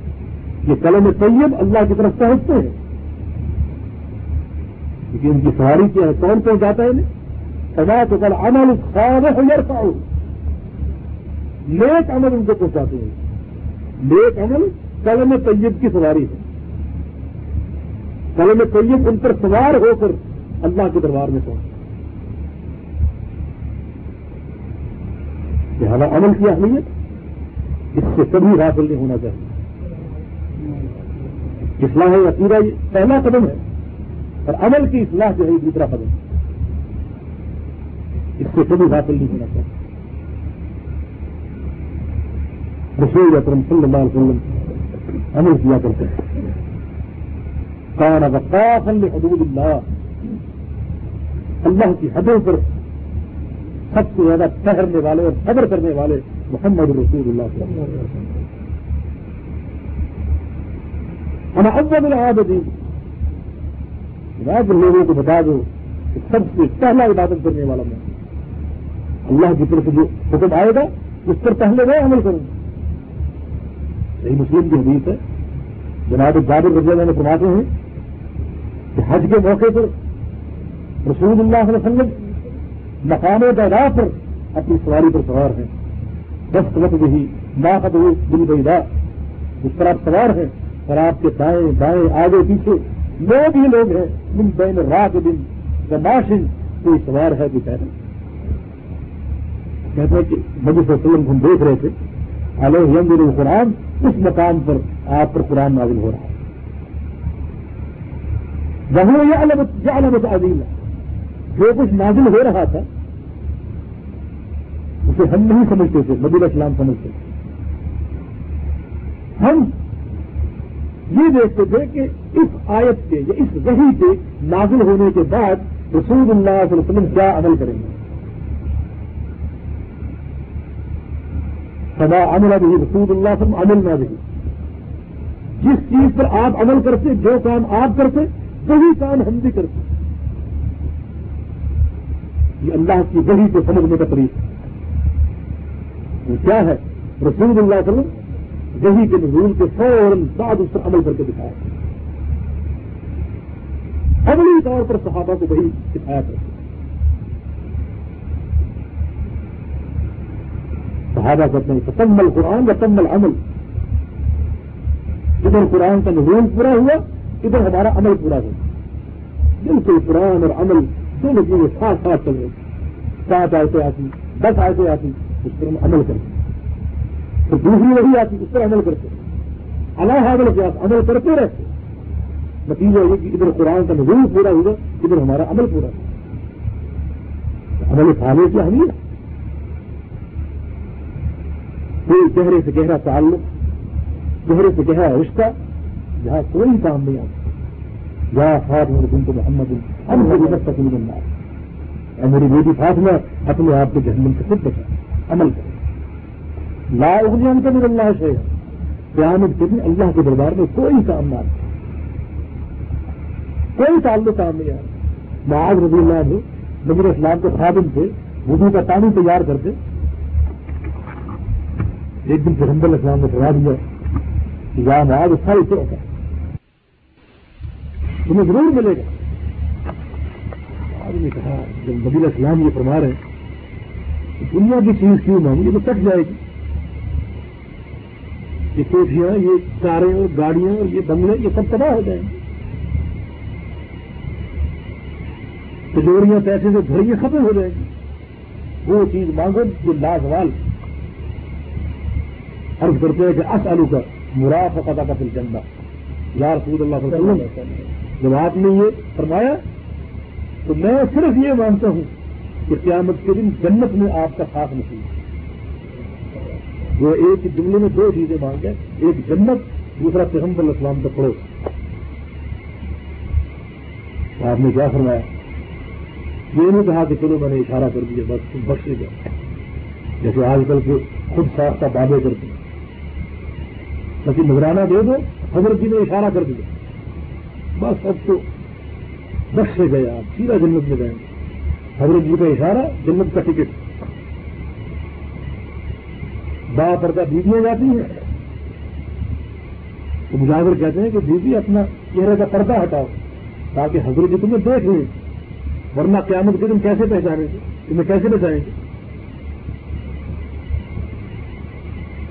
یہ قلم طیب اللہ کی طرف پہنچتے ہیں۔ لیکن ان کی سواری کیا ہے کون کون جاتا ہے انہیں سدا تو کل عمل خواہ پاؤ نیک عمل ان کو پہنچاتے ہیں۔ نیک عمل قلم طیب کی سواری ہے۔ قلم طیب ان پر سوار ہو کر اللہ کے دربار میں پہنچ لہٰذا عمل کی اہمیت اس سے کبھی حاصل نہیں ہونا چاہیے۔ اصلاح عقیدہ یہ پہلا قدم ہے اور عمل کی اصلاح جو ہے یہ دوسرا قدم اس سے کبھی حاصل نہیں ہونا چاہیے۔ رسول اکرم صلی اللہ علیہ وسلم عمل کیا کرتے ہیں۔ کان وقافا حدود اللہ اللہ کی حدوں پر سب سے زیادہ ٹھہرنے والے اور صبر کرنے والے محمد رسول اللہ صلی اللہ علیہ وسلم اول العابدین۔ میں لوگوں کو بتا دو کہ سب سے پہلا عبادت کرنے والا میں۔ اللہ کی طرف جو حکم آئے گا، اس پر پہلے میں عمل کروں۔ گا یہی مسلم کی حدیث ہے۔ جناب جابر رضی اللہ نے فرماتے ہیں حج کے موقع پر، رسول اللہ صلی اللہ علیہ وسلم مقام پیدا پر اپنی سواری پر سوار ہیں۔ دست وقت بھی ماحد دل بیدا اس پر آپ سوار ہیں اور آپ کے دائیں بائیں آگے پیچھے لوگ ہی لوگ ہیں، من بین رات دن ماشن کوئی سوار ہے بھی پیدا کہتے ہیں کہ نبی صلی اللہ علیہ وسلم کو ہم دیکھ رہے تھے علیہ یم قرآن اس مقام پر آپ پر قرآن نازل ہو رہا ہے۔ وہاں یہ الگ الگ عظیم ہے جو کچھ نازل ہو رہا تھا، اسے ہم نہیں سمجھتے تھے، نبی اسلام سمجھتے تھے۔ ہم یہ دیکھتے تھے کہ اس آیت کے، یا اس وحی کے نازل ہونے کے بعد رسول اللہ صلی اللہ علیہ وسلم کیا عمل کریں گے؟ سدا عمل ابھی رسول اللہ وسلم عمل نہ رہی جس چیز پر آپ عمل کرتے، جو کام آپ کرتے وہی کام ہم بھی کرتے یہ اللہ کی وحی کو سمجھنے کا طریقہ وہ کیا ہے؟ رسول اللہ علیہ وسلم وہی کے نزول کے فوراً بعد اس پر عمل کر کے دکھایا۔ عملی طور پر صحابہ کو وہی سکھایا کرتے صحابہ کرتے ہیں تکمل قرآن یا تمل عمل ادھر قرآن کا نزول پورا ہوا، ادھر ہمارا عمل پورا ہوا۔ بالکل قرآن اور عمل دونوں چیزیں ساتھ ساتھ چل رہے سات آیتیں آتی، دس آیتیں آتی، اس پر ہم عمل کرتے پھر دوسری وہی آتی، اس پر عمل کرتے اللہ حاضر کے عمل کرتے رہتے نتیجہ یہ کہ ادھر قرآن کا نظور پورا ہوگا، ادھر ہمارا عمل پورا ہوگا۔ عمل کھانے کی اہمیت۔ کوئی چہرے سے گہرا تعلق، چہرے سے گہرا رشتہ جہاں کوئی کام نہیں آتا۔ یا فاطمہ رسم تو محمد ہم سے بھی تقریب اللہ اور میری بیٹی فاطمہ اپنے آپ کے جہنم سے خود بچا. عمل کرے لا اگلیاں کا بھی اللہ سے قیامت کے دن اللہ کے دربار میں کوئی کام نہ کوئی تعلق کام نہیں آتا معاذ رضی اللہ نے نبی اسلام کے خادم تھے. وضو کا پانی تیار کرتے. ایک دن پیغمبر اسلام نے کرا دیا کہ یا معاذ اچھا اسے ہوتا ہے تمہیں ضرور ملے گا۔ آدمی نے کہا، جب نبی اسلام یہ فرما رہے ہیں دنیا کی چیز کیوں مانگی؟ تو کٹ جائے گی۔ یہ کوٹیاں، یہ کاریں اور گاڑیاں اور یہ بنگلے، یہ سب تباہ ہو جائیں گے۔ تجوریاں پیسے سے بھری ختم ہو جائیں گی۔ وہ چیز مانگو جو لازوال۔ عرض کرتے ہیں کہ اس آلو کا مراف قطع کا پھر چندہ یا رسول اللہ صلی اللہ علیہ وسلم۔ جب آپ نے یہ فرمایا تو میں صرف یہ مانتا ہوں کہ قیامت کے دن جنت میں آپ کا ساتھ نصیب وہ ایک جملے میں دو چیزیں مانگے ایک جنت، دوسرا پیغمبر السلام کا پڑوس۔ آپ نے کیا فرمایا؟ یہ نہیں کہا کہ چلو میں نے اشارہ کر دیا، بس تم بخشے جاؤ۔ جیسے آج کل کے خود ساختہ بابے کرتے ہیں۔ لیکن نگرانہ دے دو، حضرت جی نے اشارہ کر دیا۔ بس اب تو بخشے گئے آپ سیدھا جنت میں گئے۔ حضرت جی کا اشارہ، جنت کا ٹکٹ۔ با پردہ بیویاں جاتی ہیں تو مجاور کہتے ہیں کہ بیوی اپنا چہرے کا پردہ ہٹاؤ تاکہ حضرت جی تمہیں دیکھ لیں۔ ورنہ قیامت کے دن کیسے پہچانیں گے؟ تمہیں کیسے بچائیں گے؟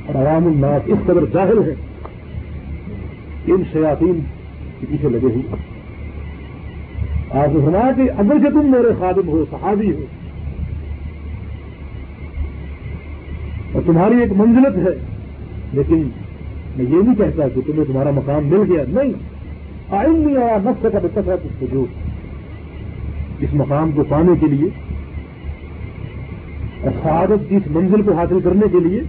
اور عوام الناس اس قدر ظاہر ہے ان شیاطین کے پیچھے لگے ہوئے آپ نے سنا کہ اگر کہ تم میرے خادم ہو، صحابی ہو۔ اور تمہاری ایک منزلت ہے۔ لیکن میں یہ نہیں کہتا کہ تمہیں تمہارا مقام مل گیا۔ نہیں۔ آئند نہیں آیا نفس کا بچہ تھا جو اس مقام کو پانے کے لیے اور سعادت کی اس منزل کو حاصل کرنے کے لیے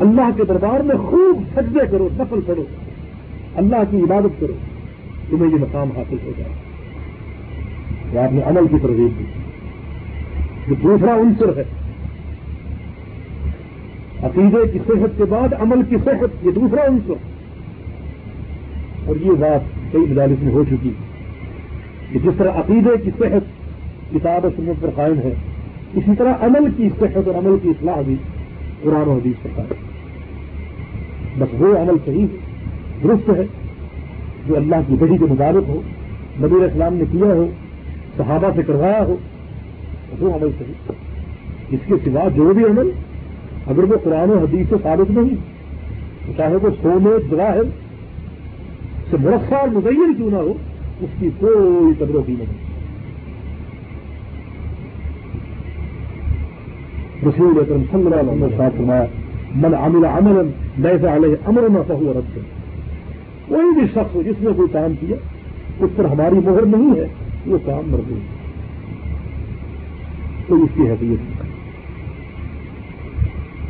اللہ کے دربار میں خوب سجدے کرو، نفل کرو۔ اللہ کی عبادت کرو، تمہیں یہ مقام حاصل ہو جائے۔ یہ آپ نے عمل کی ترغیب دی۔ جو دوسرا عنصر ہے۔ عقیدے کی صحت کے بعد عمل کی صحت، یہ دوسرا عنصر۔ اور یہ بات کئی مدالس میں ہو چکی۔ کہ جس طرح عقیدے کی صحت کتاب سنت پر قائم ہے، اسی طرح عمل کی صحت اور عمل کی اصلاح بھی قرآن و حدیث پر قائم ہے۔ بس وہ عمل صحیح ہے۔ درست ہے، جو اللہ کی بڑی کے مطابق ہو، نبی اسلام نے کیا ہو، صحابہ سے کروایا ہو، وہ عمل صحیح اس کے سوا جو بھی عمل، اگر وہ قرآن و حدیث سے ثابت نہیں چاہے وہ سونے جواہر سے مرخہ اور مزین کیوں نہ ہو، اس کی کوئی قدر و قیمت نہیں۔ رسول اکرم صلی اللہ علیہ وسلم فرمایا، من عمل عملا ليس عليه امرنا فهو رد. کوئی بھی شخص جس نے کوئی کام کیا، اس پر ہماری مہر نہیں ہے، وہ کام مردود کوئی اس کی حیثیت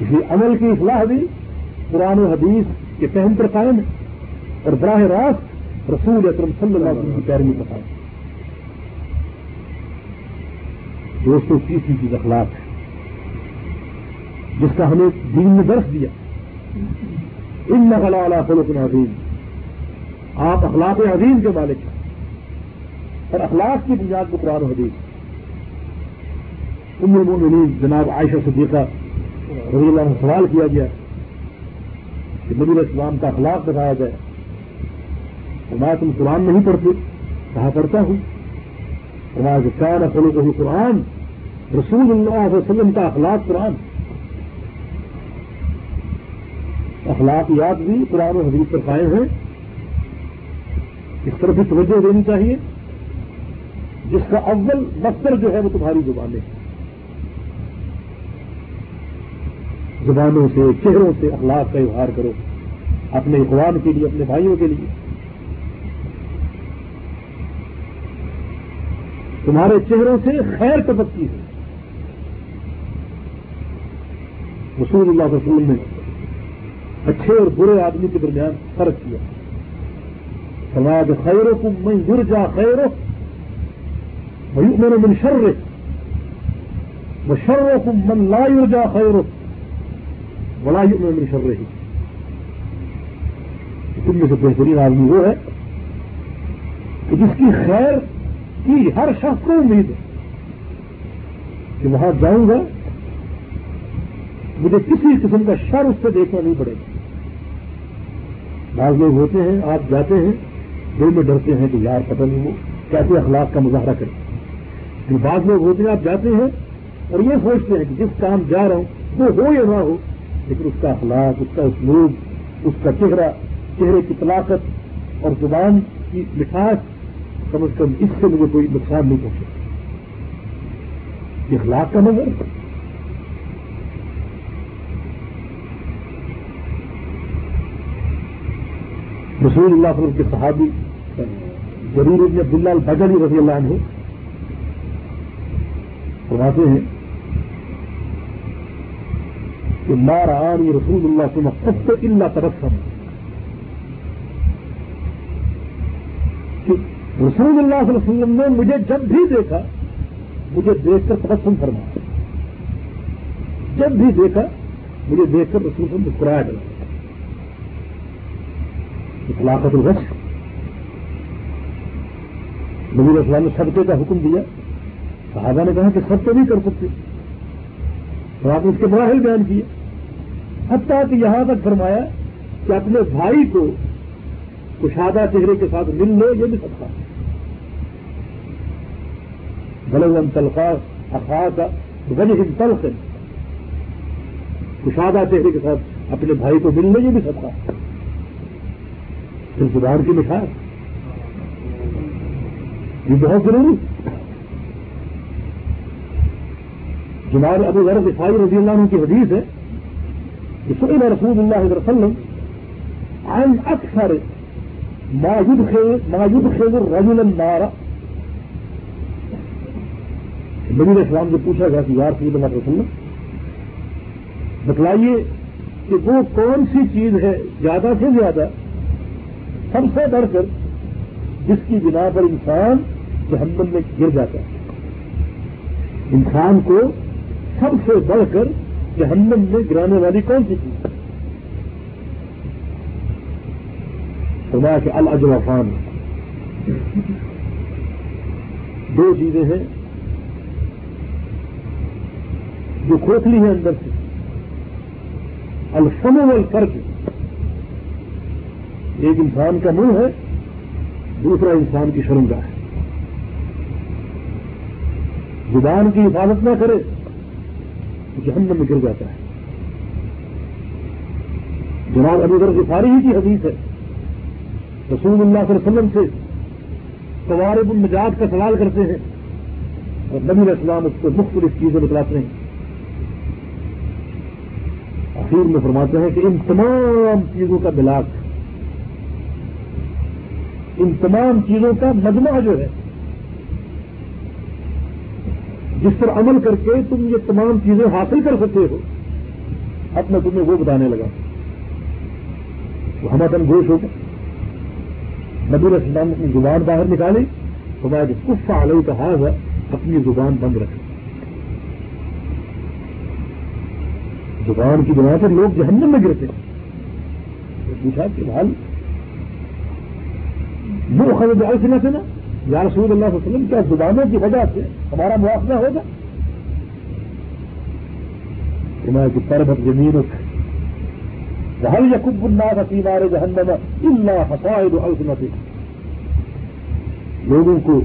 اسی عمل کی اصلاح بھی قرآن و حدیث کے فہم پر قائم ہے اور براہ راست رسول اکرم صلی اللہ علیہ وسلم کی پیروی پر قائم دوستوں تیسری چیز اخلاق ہے۔ جس کا ہمیں دین میں درس دیا۔ ان نقلا علا فلوق عظیم۔ آپ اخلاق عظیم کے مالک ہیں۔ اور اخلاق کی بنیاد کو قرآن حدیث ام المؤمنین جناب عائشہ صدیقہ رضی اللہ عنہ سوال کیا گیا کہ نبی اسلام کا اخلاق بتایا جائے فرمایا تم قرآن نہیں پڑھتے کہا کرتا ہوں؟ فرمایا کہ کیا نسلوں کو قرآن، رسول اللہ علیہ وسلم کا اخلاق قرآن۔ اخلاقیات بھی قرآن و حدیث پر قائم ہیں۔ اس طرف بھی توجہ دینی چاہیے۔ جس کا اول مستر جو ہے وہ تمہاری زبانیں ہیں۔ زبانوں سے، چہروں سے اخلاق کا اظہار کرو۔ اپنے اخوان کے لیے، اپنے بھائیوں کے لیے۔ تمہارے چہروں سے خیر تبکی ہے۔ رسول اللہ علیہ وسلم نے اچھے اور برے آدمی کے درمیان فرق کیا۔ فرمایا کہ خیروں کو میں گر جا خیر میں من شر وہ شروں کو من لا جا خیر بڑا ہی میں شر رہی تم میں سے بہترین آدمی وہ ہے کہ جس کی خیر کی ہر شخص کو امید ہے کہ وہاں جاؤں گا، مجھے کسی قسم کا شر اس سے دیکھنا نہیں پڑے گا۔ بعض لوگ ہوتے ہیں، آپ جاتے ہیں دل میں ڈرتے ہیں کہ یار پتہ نہیں وہ کیسے اخلاق کا مظاہرہ کرے۔ بعض لوگ ہوتے ہیں آپ جاتے ہیں اور یہ سوچتے ہیں کہ جس کام جا رہا ہوں وہ ہو یا نہ ہو، لیکن اس کا اخلاق، اس کا اسلوب، اس کا چہرہ، چہرے کی طلاقت اور زبان کی مٹھاس کم از کم اس سے مجھے کوئی نقصان نہیں پہنچے اخلاق کا نظر رسول اللہ صلی اللہ کے صحابی ضرور ابن عبداللہ البجلی رضی اللہ عنہ فرماتے ہیں کہ مارا آنی رسول اللہ صلی اللہ سے مقصد اللہ طرف سم رسول اللہ صلی اللہ علیہ وسلم نے مجھے جب بھی دیکھا، مجھے دیکھ کر تبسم فرمایا۔ جب بھی دیکھا، مجھے دیکھ کر رسول سے مسکرایا۔ ڈلا اخلاقت الرش نبی السلام نے صدقے کا حکم دیا۔ صحابہ نے کہا کہ سب تو نہیں کر سکتے۔ تو آپ نے اس کے مراحل بیان کیے۔ حتیٰ کہ یہاں تک فرمایا کہ اپنے بھائی کو کشادہ چہرے کے ساتھ مل لو، یہ بھی سکتا ہے بلو تلخا افا کا وجہ تلخ کشادہ چہرے کے ساتھ اپنے بھائی کو مل لو، یہ بھی سکتا ہے زبان کی مٹھاس یہ بہت ضروری۔ جمال ابو غرض عیسائی رضی اللہ عنہ کی حدیث ہے کہ سئل رسول اللہ علیہ وسلم عن اکثر ما يدخل ما يدخل الرجل النار۔ نبی اسلام سے پوچھا گیا کہ یار سید اللہ وسلم، بتلائیے کہ وہ کون سی چیز ہے، زیادہ سے زیادہ سب سے بڑھ کر جس کی بنا پر انسان جہنم میں گر جاتا ہے۔ انسان کو سب سے بڑھ کر جہنم میں گرانے والی کون سی چیز؟ فرمایا کہ الجوافان دو چیزیں ہیں جو کھوکھلی ہیں اندر سے۔ الفم والفرق ایک انسان کا منہ ہے، دوسرا انسان کی شرمگاہ ہے۔ زبان کی حفاظت نہ کرے، تو جہنم میں گر جاتا ہے۔ جناب ابو ذر غفاری ہی کی حدیث ہے۔ رسول اللہ صلی اللہ علیہ وسلم سے قوارب النجات کا سوال کرتے ہیں اور نبی اسلام اس کو مختلف چیزیں بتلاتے ہیں۔ آخر میں فرماتے ہیں کہ ان تمام چیزوں کا بلاک ان تمام چیزوں کا مجمع جو ہے، جس پر عمل کر کے تم یہ تمام چیزیں حاصل کر سکتے ہو، اب میں تمہیں وہ بتانے لگا۔ وہ ہمارا گوش ہوگا نبی اسلام اپنی زبان باہر نکالی تو میں کفا علیہ کا حاض ہے اپنی زبان بند رکھے زبان کی بنا پر لوگ جہنم میں گرتے پوچھا کہ بھائی وہ خرید یا رسول اللہ علیہ وسلم، کیا زبانوں کی وجہ سے ہمارا موافقہ ہوگا؟ کہ پربت زمین ہر یقب الناس فیمار جہنم اللہ فسائد السنت لوگوں کو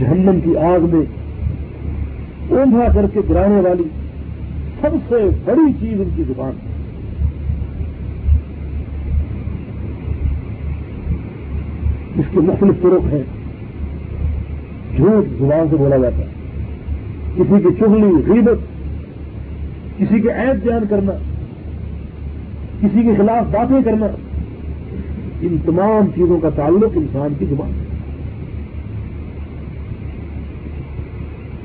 جہنم کی آگ میں اونھا کر کے گرانے والی سب سے بڑی چیز ان کی زبان ہے۔ اس کے مختلف طرق ہیں۔ جھوٹ زبان سے بولا جاتا ہے۔ کسی کی چگلی، غیبت، کسی کے عیب بیان کرنا، کسی کے خلاف باتیں کرنا، ان تمام چیزوں کا تعلق انسان کی زبان ہے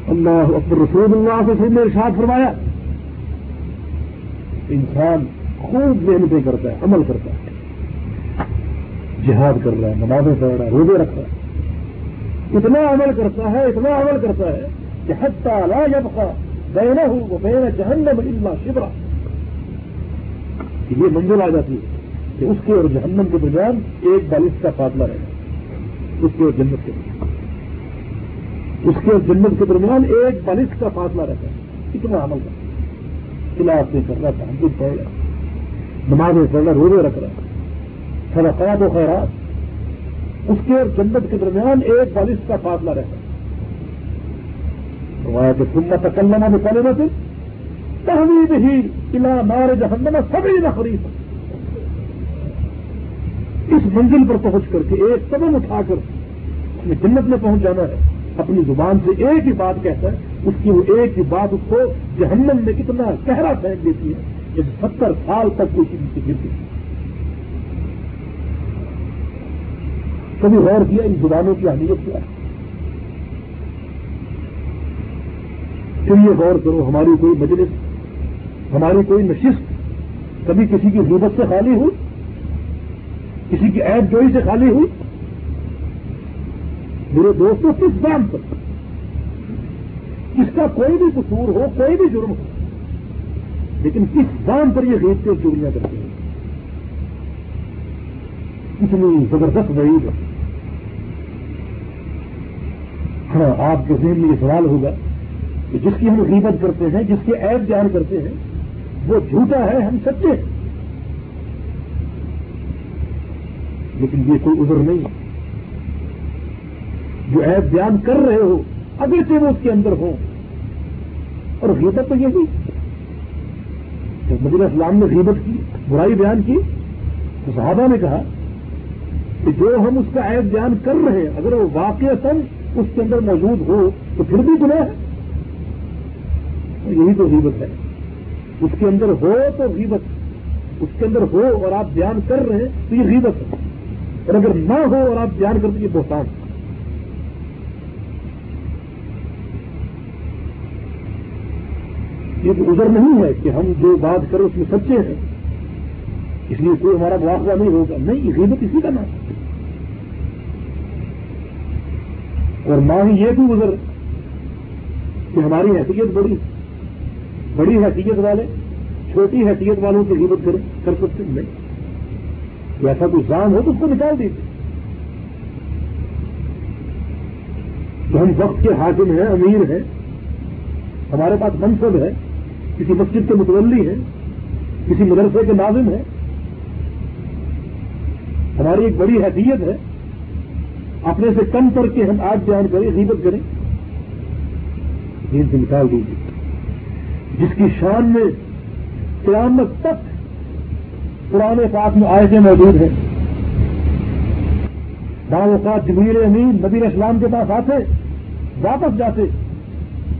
اللہ اکبر رسول اللہ سے نے ارشاد فرمایا، انسان خوب محنتیں کرتا ہے، عمل کرتا ہے۔ جہاد کر رہا ہے، نمازیں پڑھ رہا ہے، روزے رکھ رہا ہے۔ اتنا عمل کرتا ہے، اتنا عمل کرتا ہے کہ حد لا یبقى بینہ وہ بین جہنم الا شبرا۔ یہ منزل آ جاتی ہے کہ اس کے اور جہنم کے درمیان ایک بالش کا فاصلہ رہے گا، اس کے اور جنت کے درمیان۔ اس کے اور جنت کے درمیان ایک بالش کا فاصلہ رہتا ہے اتنا عمل کرتا ہے کلاس نہیں کر رہا تھا ہم پڑھ رہا نمازیں پڑھ رہا، روزے رکھ رہا۔ صدقات و خیرات۔ اس کے اور جنت کے درمیان ایک بالش کا فاصلہ رہتا ہے۔ کہ سننا تکلنا میں پڑے نہ تھے ہی قلعہ نار جہنم سبھی نہ خرید اس منزل پر پہنچ کر کے ایک قدم اٹھا کر اس نے جنت میں پہنچ جانا ہے۔ اپنی زبان سے ایک ہی بات کہتا ہے، اس کی وہ ایک ہی بات اس کو جہنم میں کتنا گہرا پھینک دیتی ہے کہ ستر سال تک کوئی چیز سے گرتی کبھی غور کیا ان زبانوں کی اہمیت کیا؟ ہے پھر یہ غور کرو، ہماری کوئی مجلس، ہماری کوئی نشست کبھی کسی کی غیبت سے خالی ہوئی؟ کسی کی عیب جوئی سے خالی ہوئی؟ میرے دوستوں، کس بات پر؟ کس کا کوئی بھی قصور ہو، کوئی بھی جرم ہو، لیکن کس دام پر یہ غیب کے چوریاں کرتے ہیں؟ اتنی زبردست وعید ہے ہاں آپ کے ذہن میں یہ سوال ہوگا کہ جس کی ہم غیبت کرتے ہیں، جس کے عیب بیان کرتے ہیں، وہ جھوٹا ہے، ہم سچے ہیں۔ لیکن یہ کوئی عذر نہیں۔ جو عیب بیان کر رہے ہو، اگرچہ وہ اس کے اندر ہو اور غیبت تو یہ جب نبی اسلام نے غیبت کی، برائی بیان کی۔ تو صحابہ نے کہا کہ جو ہم اس کا عیب بیان کر رہے ہیں، اگر وہ واقع سن اس کے اندر موجود ہو تو پھر بھی گناہ ہے۔ یہی تو غیبت ہے۔ اس کے اندر ہو تو غیبت اس کے اندر ہو اور آپ بیان کر رہے ہیں تو یہ غیبت ہے۔ اور اگر نہ ہو اور آپ بیان کرتے یہ بہتان یہ تو ازر نہیں ہے کہ ہم جو بات کریں اس میں سچے ہیں۔ اس لیے کوئی ہمارا مواقع نہیں ہوگا۔ نہیں غیبت اسی کا نام ہے۔ اور نہ ہی یہ بھی گزر کہ ہماری حیثیت بڑی بڑی حیثیت والے، چھوٹی حیثیت والوں کی قیمت کر سکتے نہیں ایسا کوئی کام ہو تو اس کو نکال دیجیے تو ہم وقت کے حاکم ہیں، امیر ہیں، ہمارے پاس منصب ہے، کسی مسجد کے متولی ہیں، کسی مدرسے کے ناظم ہیں۔ ہماری ایک بڑی حیثیت ہے اپنے سے کم کر کے ہم آج بیان کریں، غیبت کریں۔ دین سے نکال دیجیے جس کی شان میں قیامت تک پرانے پاک میں آئے موجود ہیں۔ اوقات جبیر امین نبی اسلام کے پاس آتے، واپس جاتے۔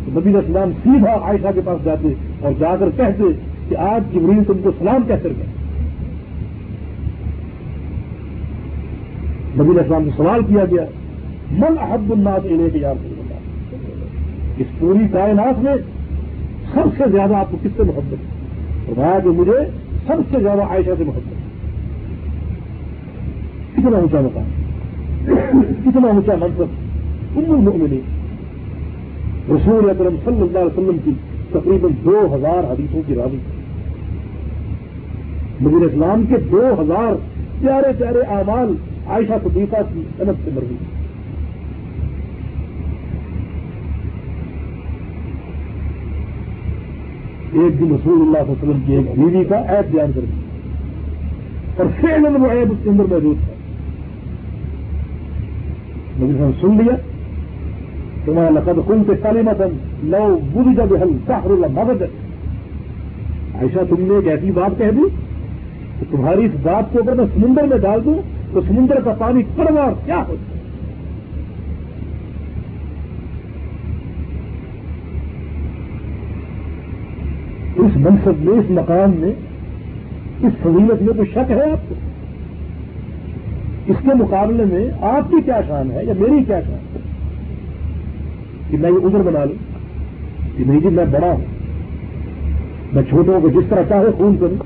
تو نبی اسلام سیدھا عائشہ کے پاس جاتے اور جا کر کہتے کہ آج جبریل تم کو سلام کہہ کر گئے۔ نبی اسلام سے سوال کیا گیا، من احب الناس علیہ کے یاد اس پوری کائنات میں سب سے زیادہ آپ کو کس سے محبت ہے؟ فرمایا کہ مجھے سب سے زیادہ عائشہ سے محبت ہے۔ کتنا اونچا مقام، کتنا اونچا منصب ام المؤمنین۔ رسول اکرم صلی اللہ علیہ وسلم کی تقریباً دو ہزار حدیثوں کی راوی۔ نبی اسلام کے دو ہزار پیارے پیارے اعمال عائشہ صدیقہ کی صنعت سے مرضی۔ ایک دن رسول اللہ علیہ وسلم کی ایک بیوی کا ایپ بیان کر دیا اور فیل وہ ایپ اس کے اندر موجود تھا۔ نبی صاحب سن لیا تمہارا لقد کن کے سالے متن لو بری کا بحل سہر اللہ مدد ایسا تم نے ایک ایسی بات کہہ دی کہ تمہاری اس بات کو اگر میں سمندر میں ڈال دوں تو سمندر کا پانی کڑوا کیا ہوتا اس منصب میں، اس مقام میں، اس فضیلت میں کوئی شک ہے آپ کو؟ اس کے مقابلے میں آپ کی کیا شان ہے یا میری کیا شان ہے؟ کہ میں یہ ادھر بنا لوں، کہ نہیں جی میں بڑا ہوں، میں چھوٹوں کو جس طرح چاہے خون کروں۔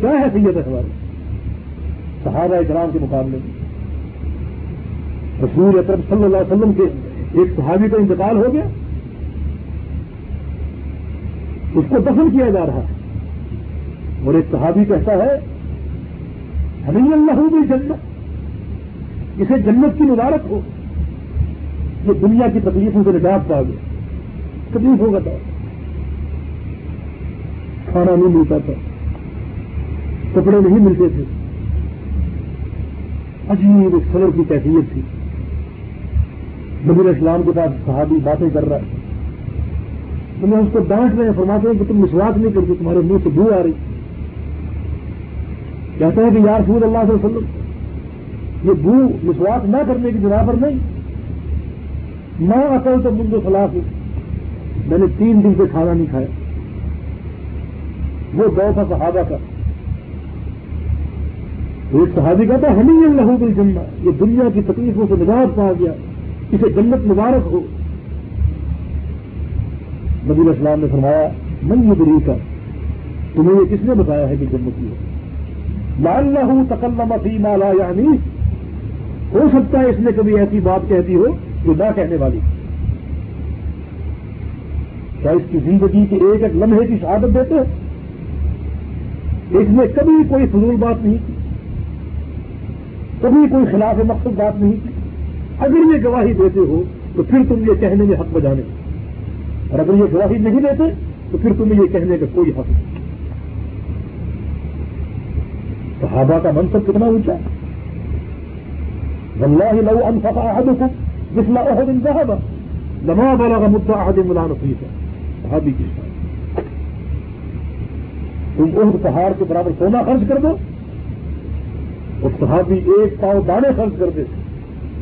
کیا ہے سید ہے ہماری صحابہ اکرام کے مقابلے میں۔ رسول اکرم صلی اللہ علیہ وسلم کے ایک صحابی کا انتقال ہو گیا۔ اس کو دفن کیا جا رہا ہے۔ اور ایک صحابی کہتا ہے، ہمیں اللہ بھی جنت۔ اسے جنت کی مبارک ہو۔ یہ دنیا کی تکلیفوں سے نجات پا گیا۔ تکلیف ہوگا تھا کھانا نہیں ملتا تھا۔ کپڑے نہیں ملتے تھے۔ عجیب ایک سلر کی کیفیت تھی۔ نبی اسلام کے پاس صحابی باتیں کر رہا ہے۔ تو اس کو ڈانٹ رہے ہیں، فرماتے ہیں کہ تم مسواک نہیں کرتے، تمہارے منہ سے بو آ رہی۔ کہتے ہیں کہ یار رسول اللہ علیہ وسلم، یہ بو مسواس نہ کرنے کی بنا پر نہیں۔ نہ اصل تو منگو خلاف۔ میں نے تین دن سے کھانا نہیں کھایا۔ وہ دور تھا صحابہ کا۔ ایک صحابی کا تھا ہم ہی لہو دل جمنا یہ دنیا کی تکلیفوں سے نجات پا گیا، اسے جنت مبارک ہو. نبی اسلام نے فرمایا، من مدری کا تمہیں یہ کس نے بتایا ہے کہ جنت کی لال نہ ہوں تکلم فی مالا یعنی ہو سکتا ہے اس نے کبھی ایسی بات کہتی ہو جو نہ کہنے والی۔ کیا اس کی زندگی کے ایک ایک لمحے کی شہادت دیتے اس نے کبھی کوئی فضول بات نہیں۔ کی کبھی کوئی خلاف مقصد بات نہیں کی اگر یہ گواہی دیتے ہو تو پھر تم یہ کہنے میں حق بجانے۔ اور اگر یہ گواہی نہیں دیتے تو پھر تمہیں یہ کہنے کا کوئی حق نہیں۔ صحابہ کا منصب کتنا اونچا ہے۔ والله لو انفق احدكم مثل احد ذهبا لما بلغ مدة احد ملا نصيفا صحابی کی تم احد پہاڑ کے برابر سونا خرچ کر دو۔ اور صحابی ایک پاؤ دانے خرچ کر دے۔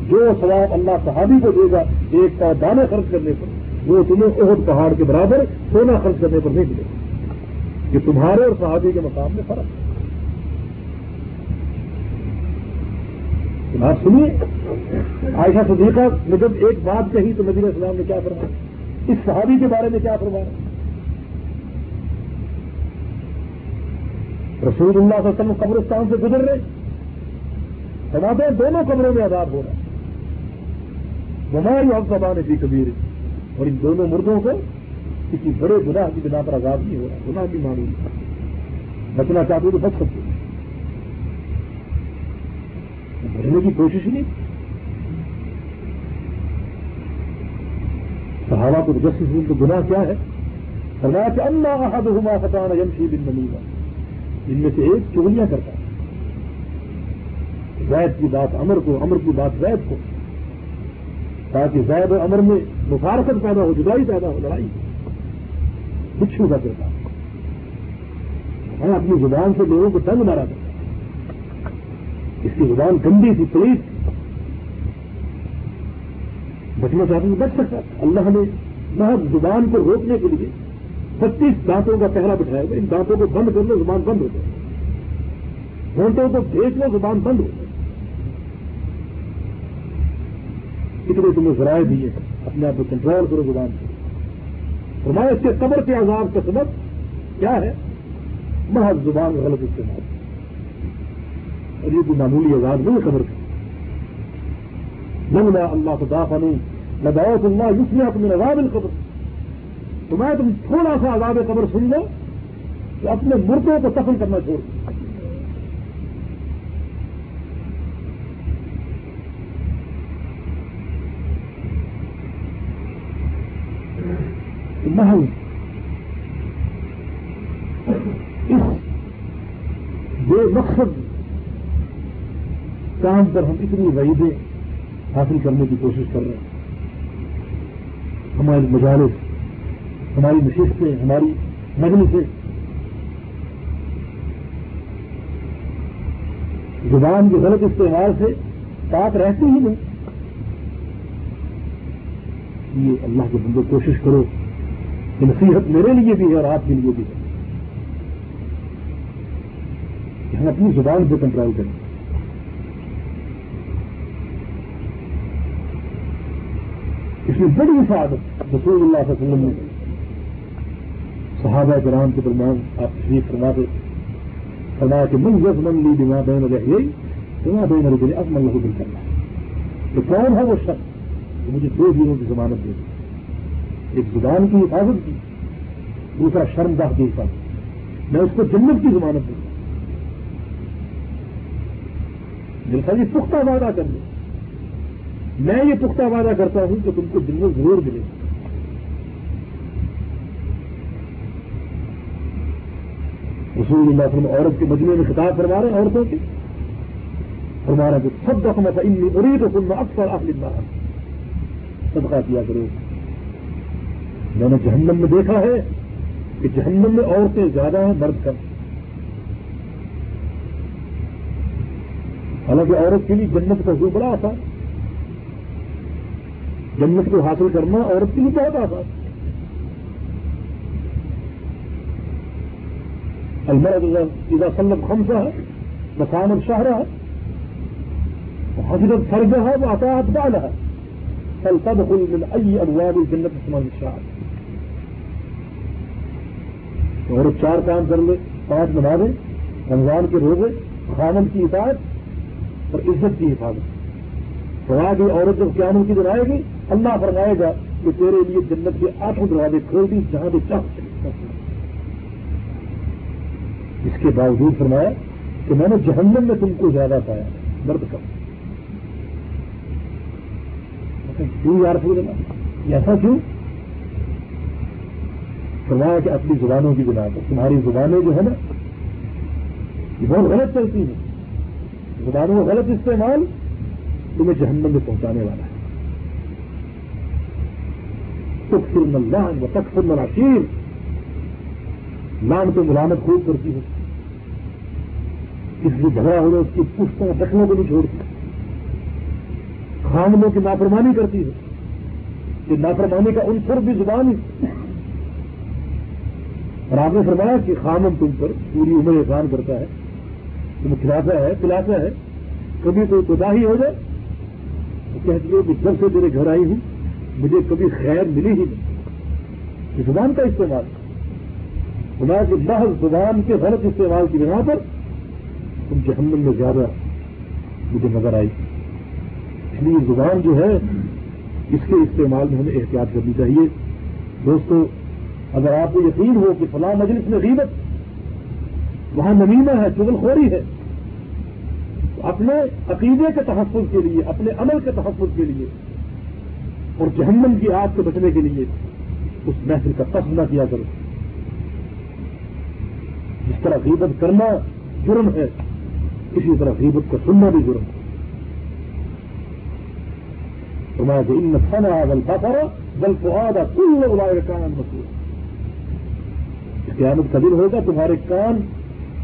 جو ثواب اللہ صحابی کو دے گا، ایک پاؤ دانے خرچ کرنے پر۔ وہ تمہیں احد پہاڑ کے برابر سونا خرچ کرنے پر نہیں ملے۔ گا یہ تمہارے اور صحابی کے مقام میں فرق ہے۔ بات سنیے، عائشہ صدیقہ نے جب ایک بات کہی تو نبی السلام نے کیا فرمایا؟ اس صحابی کے بارے میں کیا فرمایا؟ رسول اللہ صلی اللہ علیہ وسلم قبرستان سے گزر رہے۔ فرماتے ہیں دونوں قبروں میں آزاد ہو رہا ہے۔ ہماری اب زبان بھی کبیر اور ان دونوں مردوں کو کسی بڑے گناہ کی بنا پر آزاد نہیں ہو رہا، گناہ بھی معلوم بچنا چاہتے تو بچ سکتے بھرنے کی کوشش ہی نہیں۔ صحابہ کو جسٹس تو گناہ کیا ہے؟ فرمایا کہ اللہ احد ہما فتح یمشی بن بنی ان میں سے ایک چولیاں کرتا ہے۔ زید کی بات امر کو، امر کی بات زید کو۔ تاکہ زید اور امر میں مفارکت پیدا ہو، جدائی پیدا ہو، لڑائی۔ بچھو کا کرتا میں اپنی زبان سے لوگوں کو تنگ مارا کرتا اس کی زبان گندی تھی پلیز بچنا چاہتے بچ سکتا اللہ نے محض زبان کو روکنے کے لیے بتیس دانتوں کا پہرا بٹھایا۔ گا ان دانتوں کو بند کر لو، زبان بند ہو جائے۔ گھنٹوں کو دیکھ لو، زبان بند ہو جائے۔ اتنے تمہیں ذرائع دیے اپنے آپ کو کنٹرول کرو زبان سے۔ فرمایا اس کے قبر کے عذاب کا سبب کیا ہے؟ محض زبان غلط استعمال۔ اور یہ کوئی معمولی آزاد نہیں خبر کا نمنا اللہ خدا فنو لداؤ اللہ یوس میں اپنے عذاب القبر۔ تو میں تم تھوڑا سا عذاب قبر سن لو کہ اپنے مردوں کو سفل کرنا چھوڑ دو۔ محل اس بے مقصد کام پر ہم اتنی وعیدیں حاصل کرنے کی کوشش کر رہے ہیں۔ ہماری مجالس، ہماری نشستیں، ہماری مجلسیں۔ زبان کے غلط استعمال سے پاک رہتی ہی نہیں۔ یہ اللہ کے بندے کوشش کرو۔ نصیحت میرے لیے بھی ہے اور آپ کے لیے بھی ہے۔ کہ ہم اپنی زبان پہ کنٹرول کریں۔ اس میں بڑی سعادت رسول اللہ صلی اللہ علیہ وسلم نے صحابہ کرام کے درمیان آپ تشریف فرما دے فرمایا کہ من یز من لی دما بین رہی دما بین رہی اب من لہو دل کرنا تو کون ہے وہ شخص جو مجھے دو دنوں کی ضمانت دے؟ ایک زبان کی حفاظت کی، دوسرا شرم دہ کی حفاظت۔ میں اس کو جنت کی ضمانت دوں۔ دل کا یہ پختہ وعدہ کر لوں میں یہ پختہ وعدہ کرتا ہوں کہ تم کو جنت ضرور ملے۔ رسول اللہ وسلم عورت کے مجموعے میں خطاب فرما رہے ہیں عورتوں کے۔ فرما رہے کہ سب دفعہ تھا اکثر آپ لکھنا صدقہ کیا کرو۔ میں نے جہنم میں دیکھا ہے کہ جہنم میں عورتیں زیادہ ہیں، مرد کم۔ حالانکہ عورت کے لیے جنت کا حضور بڑا آسان۔ جنت کو حاصل کرنا عورت کے لیے بہت آسان۔ المرا سلم خمسہ ہے مسان الشہرہ ہے، حضرت فرض ہے وہ اطاعت بال ہے۔ کل تب من ائی ابواب الجنت سمجھ شاہ اور چار کام کر لے، پانچ بنا دے، رمضان کے روزے، خامن کی اطاعت اور عزت کی حفاظت۔ فرما کی عورت جب قیامت کی دن آئے گی، اللہ فرمائے گا کہ تیرے لیے جنت کے آٹھوں دروازے کھول دی جہاں بھی چاہ اس کے باوجود فرمایا کہ میں نے جہنم میں تم کو زیادہ پایا۔ مرد کم کیوں یار پھول ایسا کیوں؟ فرمایا کہ اپنی زبانوں کی بنا پر۔ تمہاری زبانیں جو ہے نا، یہ بہت غلط چلتی ہیں۔ زبانوں کا غلط استعمال تمہیں جہنم میں پہنچانے والا ہے۔ تک اللہ و تک فر لان تو ملامت خوب کرتی ہے۔ کسی جھگڑا ہو رہا اس کی پشتوں ڈکلوں کو نہیں چھوڑتی۔ خاملوں کی نافرمانی کرتی ہے۔ کہ نافرمانی کا عنصر بھی زبان ہی اور آپ نے فرمایا کہ خامن تم پر پوری عمر احسان کرتا ہے۔ یعنی تم کھلاتا ہے پلاتا ہے۔ کبھی کوئی کوتاہی ہو جائے تو کہتی ہے کہ جب سے تیرے گھر آئی ہوں، مجھے کبھی خیر ملی ہی نہیں۔ زبان کا استعمال۔ خدا کے محض زبان کے غلط استعمال کی بنا پر تم جہنم میں زیادہ مجھے نظر آئی۔ یعنی اس لیے زبان جو ہے، اس کے استعمال میں ہمیں احتیاط کرنی چاہیے۔ دوستو اگر آپ کو یقین ہو کہ فلاں مجلس میں غیبت وہاں نمیمہ ہے چغل خوری ہے، تو اپنے عقیدے کے تحفظ کے لیے، اپنے عمل کے تحفظ کے لیے اور جہنم کی آگ سے بچنے کے لیے اس محفل کا قصد نہ کیا کرو۔ جس طرح غیبت کرنا جرم ہے، اسی طرح غیبت کو سننا بھی جرم ہے۔ کہ ان فنا بل فخر بل فعاد کل اڑائے کان مسئلہ قیامت کا دن ہوگا، تمہارے کان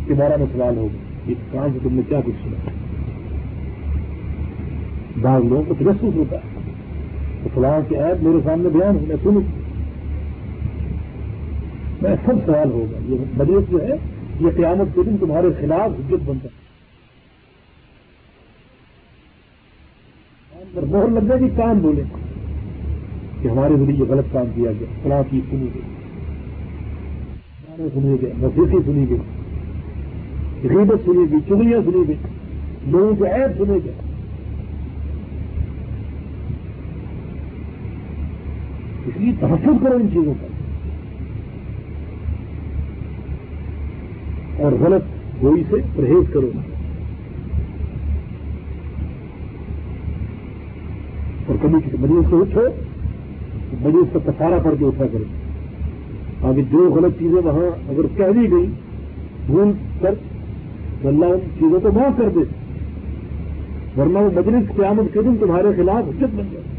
کے بارے میں سوال ہوگا۔ اس کان سے تم نے کیا کچھ سنا؟ بعض لوگوں کو تجسس ہوتا ہے تو فلاں کی ایپ میرے سامنے بیان ہے میں سنوں۔ میں سب سوال ہوگا۔ یہ بدیت جو ہے، یہ قیامت کے دن تمہارے خلاف حجت بنتا ہے۔ پر مہر لگ جائے گی کام بولے کہ ہمارے ذریعے یہ غلط کام کیا گیا، فلاں کی سنی گئی سنی گئے موسیقی سنی گئی، غیبت سنی گئی چڑیاں سنی گئی، لوگوں کے عیب سنے گئے اس لیے تحفظ کرو ان چیزوں کا اور غلط گوئی سے پرہیز کرو۔ اور کبھی کسی مریض سے اٹھو مریض کا کسارا پڑ کے اٹھا کرو۔ آگے جو غلط چیزیں وہاں اگر کہہ دی گئی بھول کر تو اللہ ان چیزوں کو معاف کر دے۔ ورنہ وہ مجلس قیامت کے دن تمہارے خلاف حجت بن جائے۔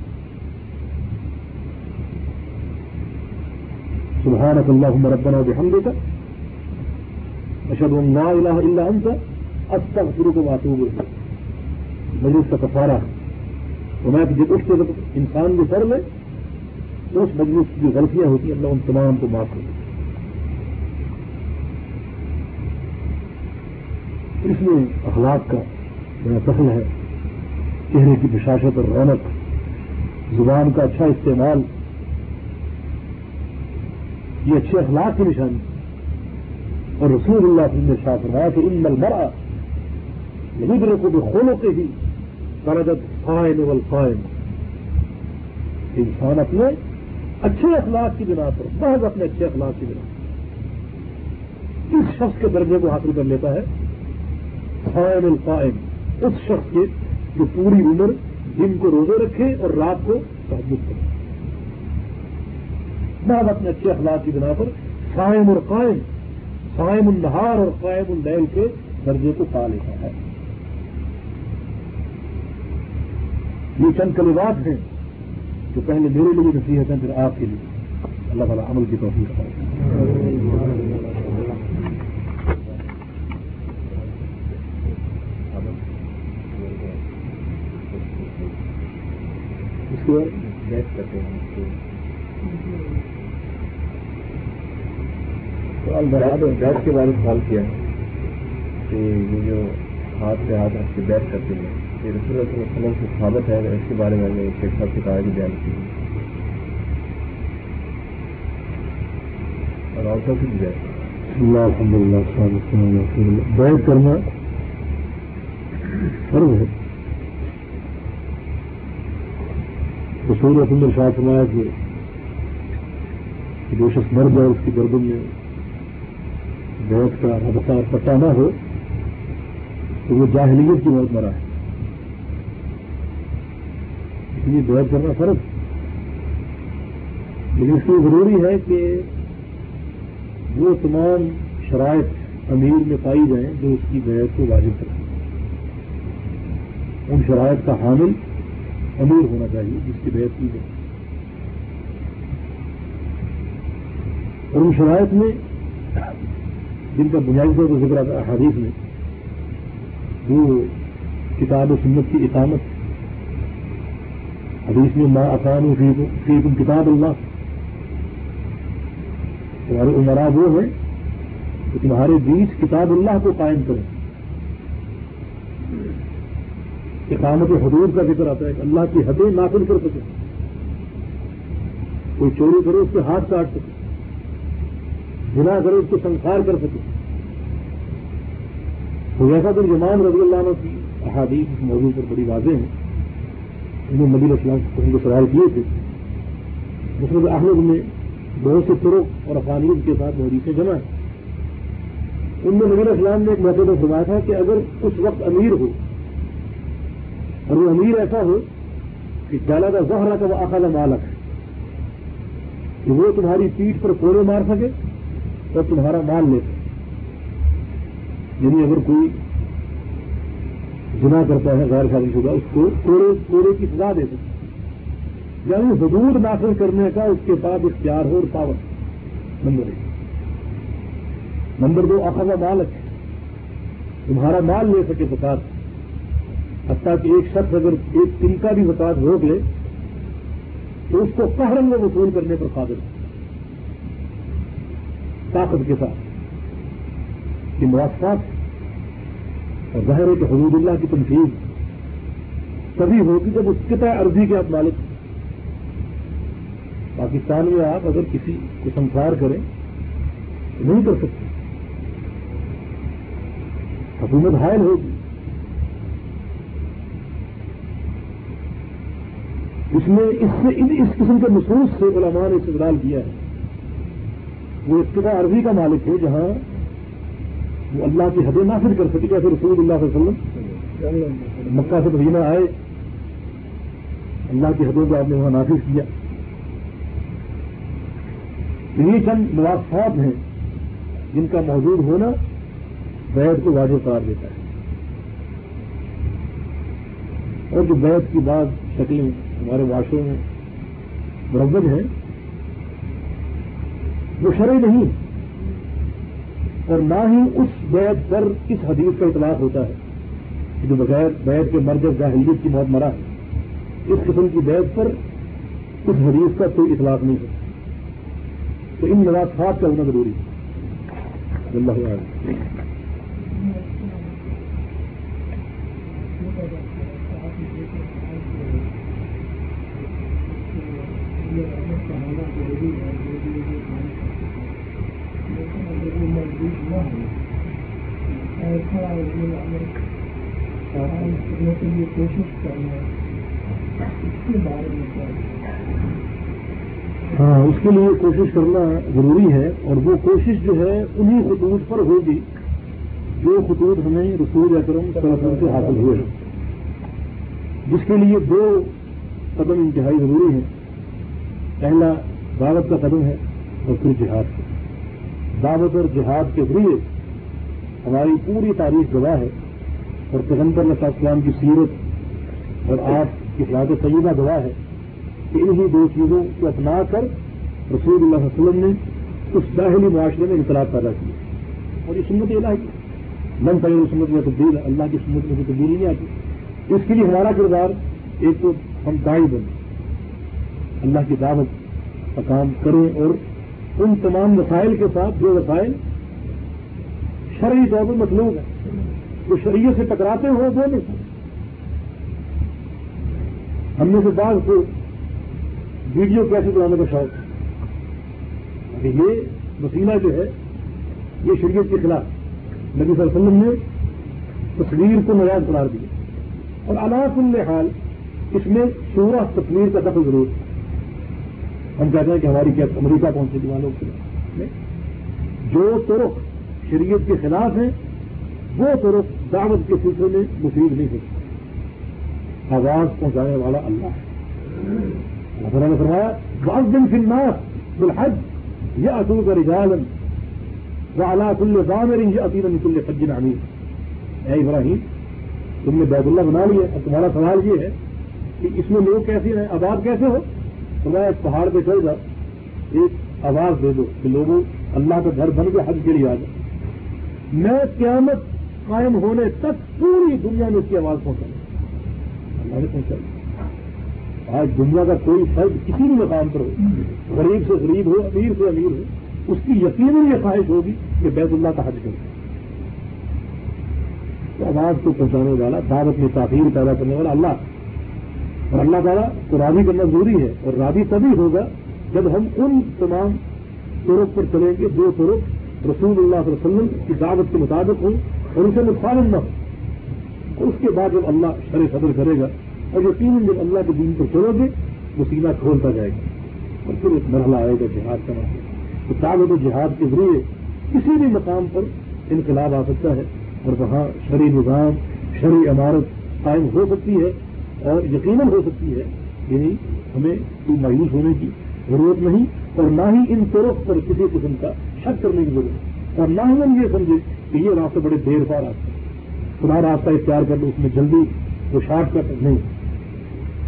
سبحانك اللهم ربنا وبحمدك اشهد ان لا اله الا انت استغفرك واتوب اليك مجلس کا کفارہ ہے۔ تو میں جب اٹھتے انسان بھی پڑھ لے اس مجلس کی جو غلطیاں ہوتی ہیں، اللہ ان تمام کو معاف کر اس میں اخلاق کا بڑا دخل ہے۔ چہرے کی بشاشت اور رونق، زبان کا اچھا استعمال۔ یہ اچھے اخلاق کی نشانی۔ اور رسول اللہ نے شاہ فرمایا کہ ان مل مرا یہ یعنی کو بھی خونوں کے ہی درجت فائن والفائن انسان اپنے اچھے اخلاق کی بنا پر بہت اپنے اچھے اخلاق کی بنا پر۔ اس شخص کے درجے کو حاصل کر لیتا ہے قائم القائم، اس شخص کے جو پوری عمر دن کو روزے رکھے اور رات کو تحبت کرے۔ بہت اپنے اچھے اخلاق کی بنا پر قائم اور قائم قائم النہار اور قائم الدین کے درجے کو پا لیتا ہے۔ یہ چند کلمات ہیں تو پہلے میرے لیے نصیحت ہیں، پھر آپ کے لیے۔ اللہ تعالیٰ عمل کی توفیق اس کو کرتے ہیں۔ البراد اور بیٹھ کے بارے میں سوال کیا ہے کہ یہ جو ہاتھ سے ہاتھ ہاتھ کے بیٹھ کرتے ہیں۔ یہ رسول اللہ صلی اللہ علیہ وسلم سے ثابت ہے اس کے بارے میں نے شیخ صاحب کی کہا بیان کی اور عورتوں کی بھی اللہ الحمد للہ بیٹھ کرنا فرض ہے۔ رسول رسم شاہ فرمایا کہ جو شخص مر جائے اس کی گردن میں بیٹھ کا ربطہ پٹا نہ ہو تو وہ جاہلیت کی موت مرا ہے اس لیے بیٹھ کرنا فرض۔ لیکن اس لیے ضروری ہے کہ وہ تمام شرائط امیر میں پائی جائیں جو اس کی بیعت کو واجب کریں۔ ان شرائط کا حامل امیر ہونا چاہیے جس کی بیعت کی جائے۔ اور ان شرائط میں جن کا بنیادی طور پر ذکر آتا ہے حادیث میں، وہ کتاب و سنت کی اقامت حدیث میں ماں اقام فی کتاب اللہ. تمہارے عمرا وہ ہیں کہ تمہارے بیچ کتاب اللہ کو قائم کریں. اقامت حدود کا ذکر آتا ہے کہ اللہ کی حدیں نافذ کر سکے کوئی چوری کرے اس کے ہاتھ کاٹ سکے. بنا کرے اس کو سنسار کر سکے. تو جیسا کہ امام رضی اللہ عنہ کی احادیث اس موضوع پر بڑی واضح ہیں. انہوں نبی اسلام کو سوال کیے تھے۔ مسلم احمد میں بہت سے ترک اور افغانیت کے ساتھ سے جمع ہے ان میں نبی اسلام نے ایک موقع پر فرمایا تھا کہ اگر اس وقت امیر ہو اور وہ امیر ایسا ہو کہ جالا کا زہرا کا وہ اقالا مالک ہے، کہ وہ تمہاری پیٹھ پر کوڑے مار سکے اور تمہارا مال لے سکے۔ یعنی اگر کوئی جنا کرتا ہے، غیر شادی شدہ، اس کو کوڑے کوڑے کی سزا دے سکتے یعنی حدود نافذ کرنے کا اس کے پاس اختیار ہو اور پاور۔ نمبر ایک۔ نمبر دو اخذا مالک۔ تمہارا مال لے سکے بکات حتیٰ کہ ایک شخص اگر ایک تن کا بھی وکاس روک لے، تو اس کو قہرن میں وصول کرنے پر قابل طاقت کے ساتھ۔ کہ مواقفات اور ظاہر ہے کہ حدود اللہ کی تنقید کبھی ہوگی جب اس کتا عرضی کے آپ مالک پاکستان میں آپ اگر کسی کو سنسار کریں تو نہیں کر سکتے۔ حکومت حائل ہوگی۔ اس میں اس سے اس قسم کے مصروف سے علماء نے استدلال کیا ہے۔ وہ ابتدا عربی کا مالک ہے جہاں وہ اللہ کی حدیں نافذ کر سکے جیسے رسول اللہ صلی اللہ علیہ وسلم مکہ سے مدینہ آئے۔ اللہ کی حدوں کو آپ نے وہاں نافذ کیا۔ یہ چند مواقفات ہیں جن کا موجود ہونا بیت کو واضح قرار دیتا ہے۔ اور جو بیت کی بعض شکلیں ہمارے معاشرے میں مروج ہیں، وہ شرح نہیں۔ اور نہ ہی اس بیت پر اس حدیث کا اطلاق ہوتا ہے جو بغیر بیت کے مرد جاہلیت کی موت مرا ہے، اس قسم کی بیت پر اس حدیث کا کوئی اطلاق نہیں ہے تو ان نواسات کا ہونا ضروری ہے۔ اللہ کوشش کرنا ہاں اس کے لیے کوشش کرنا ضروری ہے اور وہ کوشش جو ہے انہی خطوط پر ہوگی جو خطوط ہمیں رسول اکرم صلی سے حاصل ہوئے جس کے لیے دو قدم انتہائی ضروری ہیں۔ پہلا، دعوت کا قدم ہے اور پھر جہاد۔ کا دعوت اور جہاد کے ذریعے ہماری پوری تاریخ گواہ ہے اور پیغمبر نسا اسلام کی سیرت اور آپ کی فلاط طیبہ گواہ ہے کہ انہی دو چیزوں کو اپنا کر رسول اللہ علیہ وسلم نے اس داخلی معاشرے میں انقلاب پیدا کیا اور یہ سنت الہی کی من پہلے سنت میں تبدیل اللہ کی سنت میں تبدیلی نہیں آتی۔ اس کے لیے ہمارا کردار ایک تو ہم دائی بنے اللہ کی دعوت کا کام کریں اور ان تمام وسائل کے ساتھ جو وسائل شرعی طور پر مطلوب ہے۔ جو شریعت سے ٹکراتے ہوں وہ نہیں۔ ہم نے سے بعض کو ویڈیو کیسے بنانے کا شوق ہے۔ یہ وسیلہ جو ہے، یہ شریعت کے خلاف۔ نبی صلی اللہ علیہ وسلم نے تصویر کو نجائز قرار دیا۔ اور اللہ حال، اس میں شورا تصویر کا دخل ضرور۔ ہم کہتے ہیں کہ ہماری کیا امریکہ پہنچے دیوانوں کے جو ترک شریعت کے خلاف ہیں، وہ ترک دعوت کے سلسلے میں مفید نہیں سکتے آواز پہنچانے والا اللہ ہے۔ نے فرمایا بعض دن فناس بالحج یہ اصول کا رجالن وہ اللہ کل ضامر یہ عطین کل فجن امیر اے ابراہیم، تم نے بیت اللہ بنا لیا اور تمہارا سوال یہ ہے کہ اس میں لوگ کیسے ہیں؟ آباد کیسے ہو؟ میں ایک پہاڑ پہ چل جاؤ۔ ایک آواز دے دو کہ لوگوں، اللہ کا گھر بن کے حج کے لیے آ جائے میں قیامت قائم ہونے تک پوری دنیا میں اس کی آواز پہنچا اللہ نے پہنچائی۔ آج دنیا کا کوئی فرد کسی بھی مقام پر ہو، غریب سے غریب ہو، امیر سے امیر ہو، اس کی یقیناً یہ خواہش ہوگی کہ بیت اللہ کا حج کرے۔ آواز کو پہنچانے والا، دعوت میں تاخیر پیدا کرنے والا اللہ۔ اور اللہ تعالیٰ کو راضی کرنا ضروری ہے اور راضی تبھی ہوگا جب ہم ان تمام طرق پر چلیں گے جو طرق رسول اللہ صلی اللہ علیہ وسلم کی دعوت کے مطابق ہوں اور اسے مخالف نہ ہو۔ اور اس کے بعد جب اللہ شر صدر کرے گا اور یقیناً جب اللہ کے دین پر چلو گے وہ سینہ کھولتا جائے گا۔ اور پھر ایک مرحلہ آئے گا جہاد کا۔ مسئلہ تو دعوت و جہاد کے ذریعے کسی بھی مقام پر انقلاب آ سکتا ہے اور وہاں شرعی نظام، شرعی عمارت قائم ہو سکتی ہے اور یقیناً ہو سکتی ہے یعنی ہمیں کوئی مایوس ہونے کی ضرورت نہیں اور نہ ہی ان طرف پر کسی قسم کا شک کرنے کی ضرورت اور نہ ہم یہ سمجھے کہ یہ راستہ بڑے دیر پا راستہ خدا راستہ اختیار کر لو اس میں جلدی وہ شارٹ کٹ نہیں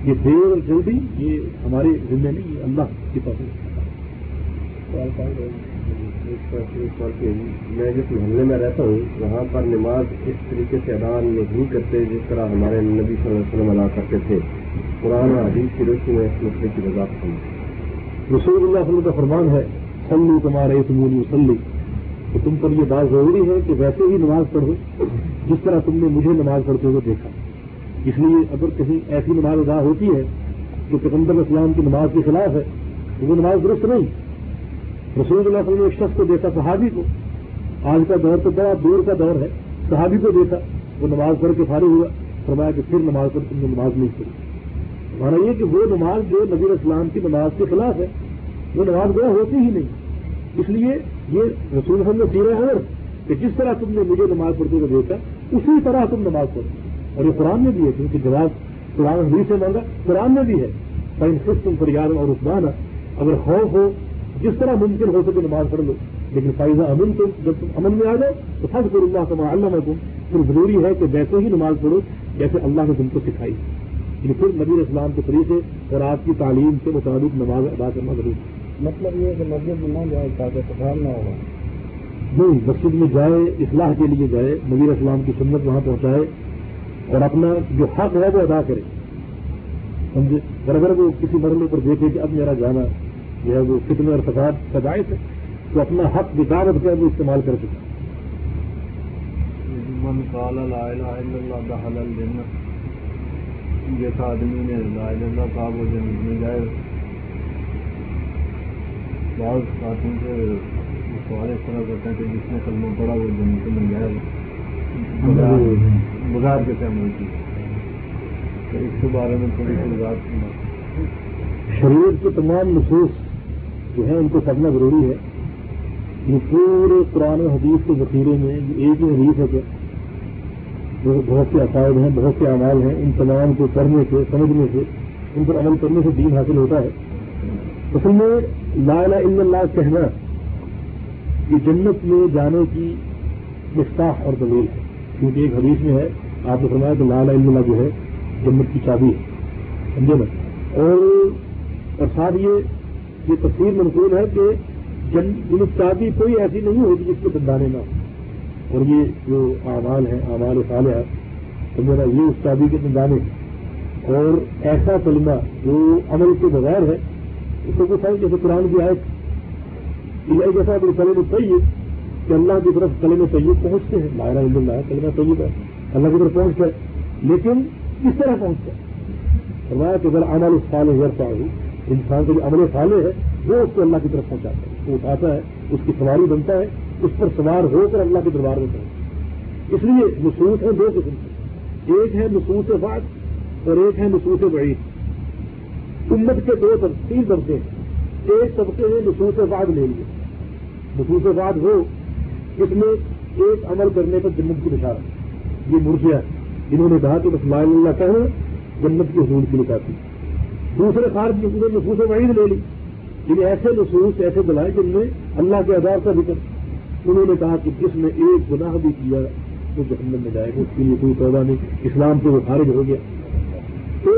یہ دیر اور جلدی یہ ہمارے ذمہ نہیں یہ اللہ کی طرف میں جس محلے میں رہتا ہوں وہاں پر نماز اس طریقے سے ادا نہیں کرتے جس طرح ہمارے نبی صلی اللہ علیہ وسلم ادا کرتے تھے۔ قرآن حدیث کی روشنی میں اس مسئلے کی وضاحت ہوں رسول اللہ علیہ وسلم کا فرمان ہے سلو تمہارے تمولی وسلی تو تم پر یہ بات ضروری ہے کہ ویسے ہی نماز پڑھو، جس طرح تم نے مجھے نماز پڑھتے ہوئے دیکھا۔ اس لیے اگر کہیں ایسی نماز ادا ہوتی ہے جو پیغمبر اسلام کی نماز کے خلاف ہے، تو وہ نماز درست نہیں۔ رسول اللہ علیہ وسلم نے ایک شخص کو دیکھا، صحابی کو۔ آج کا دور تو بڑا دور کا دور ہے۔ صحابی کو دیکھا، وہ نماز پڑھ کے فارغ ہوا۔ فرمایا کہ پھر نماز پڑھ، تم نے نماز نہیں پڑھی۔ مانا یہ کہ وہ نماز جو نبی اسلام کی نماز کے خلاف ہے وہ نماز گیا ہوتی ہی نہیں۔ اس لیے یہ رسول اللہ نے سیرا ہے کہ جس طرح تم نے مجھے نماز پڑھتے ہوئے دیکھا، اسی طرح تم نماز پڑھو۔ اور یہ قرآن میں بھی ہے، کیونکہ جواب قرآن حدیث سے مانگا، قرآن میں بھی ہے۔ تم فریاد اور عثمان اگر خوف ہو، جس طرح ممکن ہو سکے نماز پڑھ لو۔ لیکن فائزہ امن تم جب تم امن میں آ جاؤ، تو فرض کر اللہ کا اللہ میں تم پھر ضروری ہے کہ ویسے ہی نماز پڑھو جیسے اللہ نے تم کو سکھائی۔ یعنی پھر نبی اسلام کے طریقے اور آپ کی تعلیم کے مطابق نماز ادا کرنا ضروری ہے۔ مطلب یہ ہے کہ مسجد میں نہ جائے تاکہ سفار نہ ہوگا نہیں مسجد میں جائے اصلاح کے لیے جائے نبیر اسلام کی سنت وہاں پہنچائے اور اپنا جو حق ہے وہ ادا کرے۔ سمجھے؟ اور اگر وہ کسی مرحلے پر دیکھے کہ اب میرا جانا جو ہے وہ فتنے اور فساد کا باعث ہے تو اپنا حق بکاوت کر وہ استعمال کر چکا۔ جیسا آدمی نے لا اللہ کہا وہ جنت میں جائے۔ بعض خاتون سے سوال اس طرح کرتے ہیں کہ جس نے کلمہ پڑا وہ جنت میں جائے۔ بغیر کے عمل کی۔ تو اس کے بارے میں تھوڑی سی بات۔ شریر کے تمام نصوص جو ہے ان کو پڑھنا ضروری ہے۔ یہ پورے قرآن و حدیث کے ذخیرے میں ایک ہی حدیث ہے کہ بہت سے عقائد ہیں بہت سے اعمال ہیں ان تمام کو کرنے سے سمجھنے سے ان پر عمل کرنے سے دین حاصل ہوتا ہے۔ اصل میں لا الہ الا اللہ کہنا یہ جنت میں جانے کی مفتاح اور دلیل ہے۔ کیونکہ ایک حدیث میں ہے، آپ نے فرمایا کہ لا الہ الا اللہ جو ہے، جنت کی چابی ہے۔ سمجھے نا اور ساتھ یہ یہ تفصیل منقول ہے کہ جن چابی کوئی ایسی نہیں ہوگی جس کے دندانے نہ ہو۔ اور یہ جو اعمال ہیں، اعمال صالح ہے تو میرا یہ اس چابی کے دندانے اور ایسا کلمہ جو عمل کے بغیر ہے اس کو پوچھا جیسے قرآن کی آئے یہ جیسا کہ کلم طیب کہ اللہ کی طرف کلم طیب پہنچتے ہیں لاہر اللہ، کلمہ طیب ہے۔ اللہ کی طرف پہنچ گئے لیکن کس طرح پہنچ گئے فرمایا کہ اگر عمل فال ہے ہو، انسان کے جو عمل فالے ہے، وہ اس کو اللہ کی طرف پہنچاتا ہے۔ وہ اٹھاتا ہے، اس کی سواری بنتا ہے، اس پر سوار ہو کر اللہ کے دربار میں پہنچتا اس لیے نصوص ہیں دو قسم کے۔ ایک ہے نصوص بعد اور ایک ہے نصوص بعید امت کے دو تین طبقے ہیں۔ ایک طبقے نے نصوص بعد لے لیے نصوص بعد ہو اس میں ایک عمل کرنے پر جنت کی نشان یہ مرغیا جنہوں نے کہا کہ بس مائل اللہ کہنا جنت کی حضور کی نکاتی دوسرے خارج نے نصوص وعید لے لی یعنی ایسے نصوص، ایسے دلائے جن میں اللہ کے آدار کا ذکر۔ انہوں نے کہا کہ جس نے ایک گناہ بھی کیا وہ جہنم میں جائے گا، اس کے لیے کوئی توبہ نہیں، اسلام سے وہ خارج ہو گیا۔ تو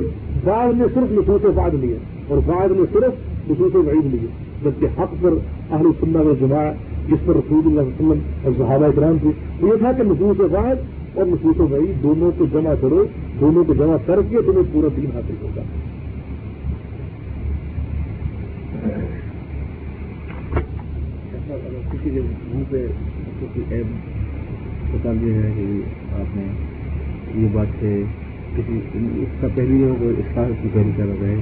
بعد نے صرف نصوص بعد لیے اور بعد نے صرف نصوص وعید لیے، جبکہ حق پر اہل سننا کا جمع جس پر رسول اللہ علیہ وسلم اور صحابہ کرام تھی یہ تھا کہ نصوص بعد اور نصوص وعید دونوں کو جمع کرو، دونوں کو جمع کر کے تمہیں پورا دین حاصل ہوگا۔ کسی کے منہ پہ ایپ بتا دیا ہے کہ آپ نے یہ بات ہے کسی اس کا پہلی ہو اس کا کی پہلی کر رہے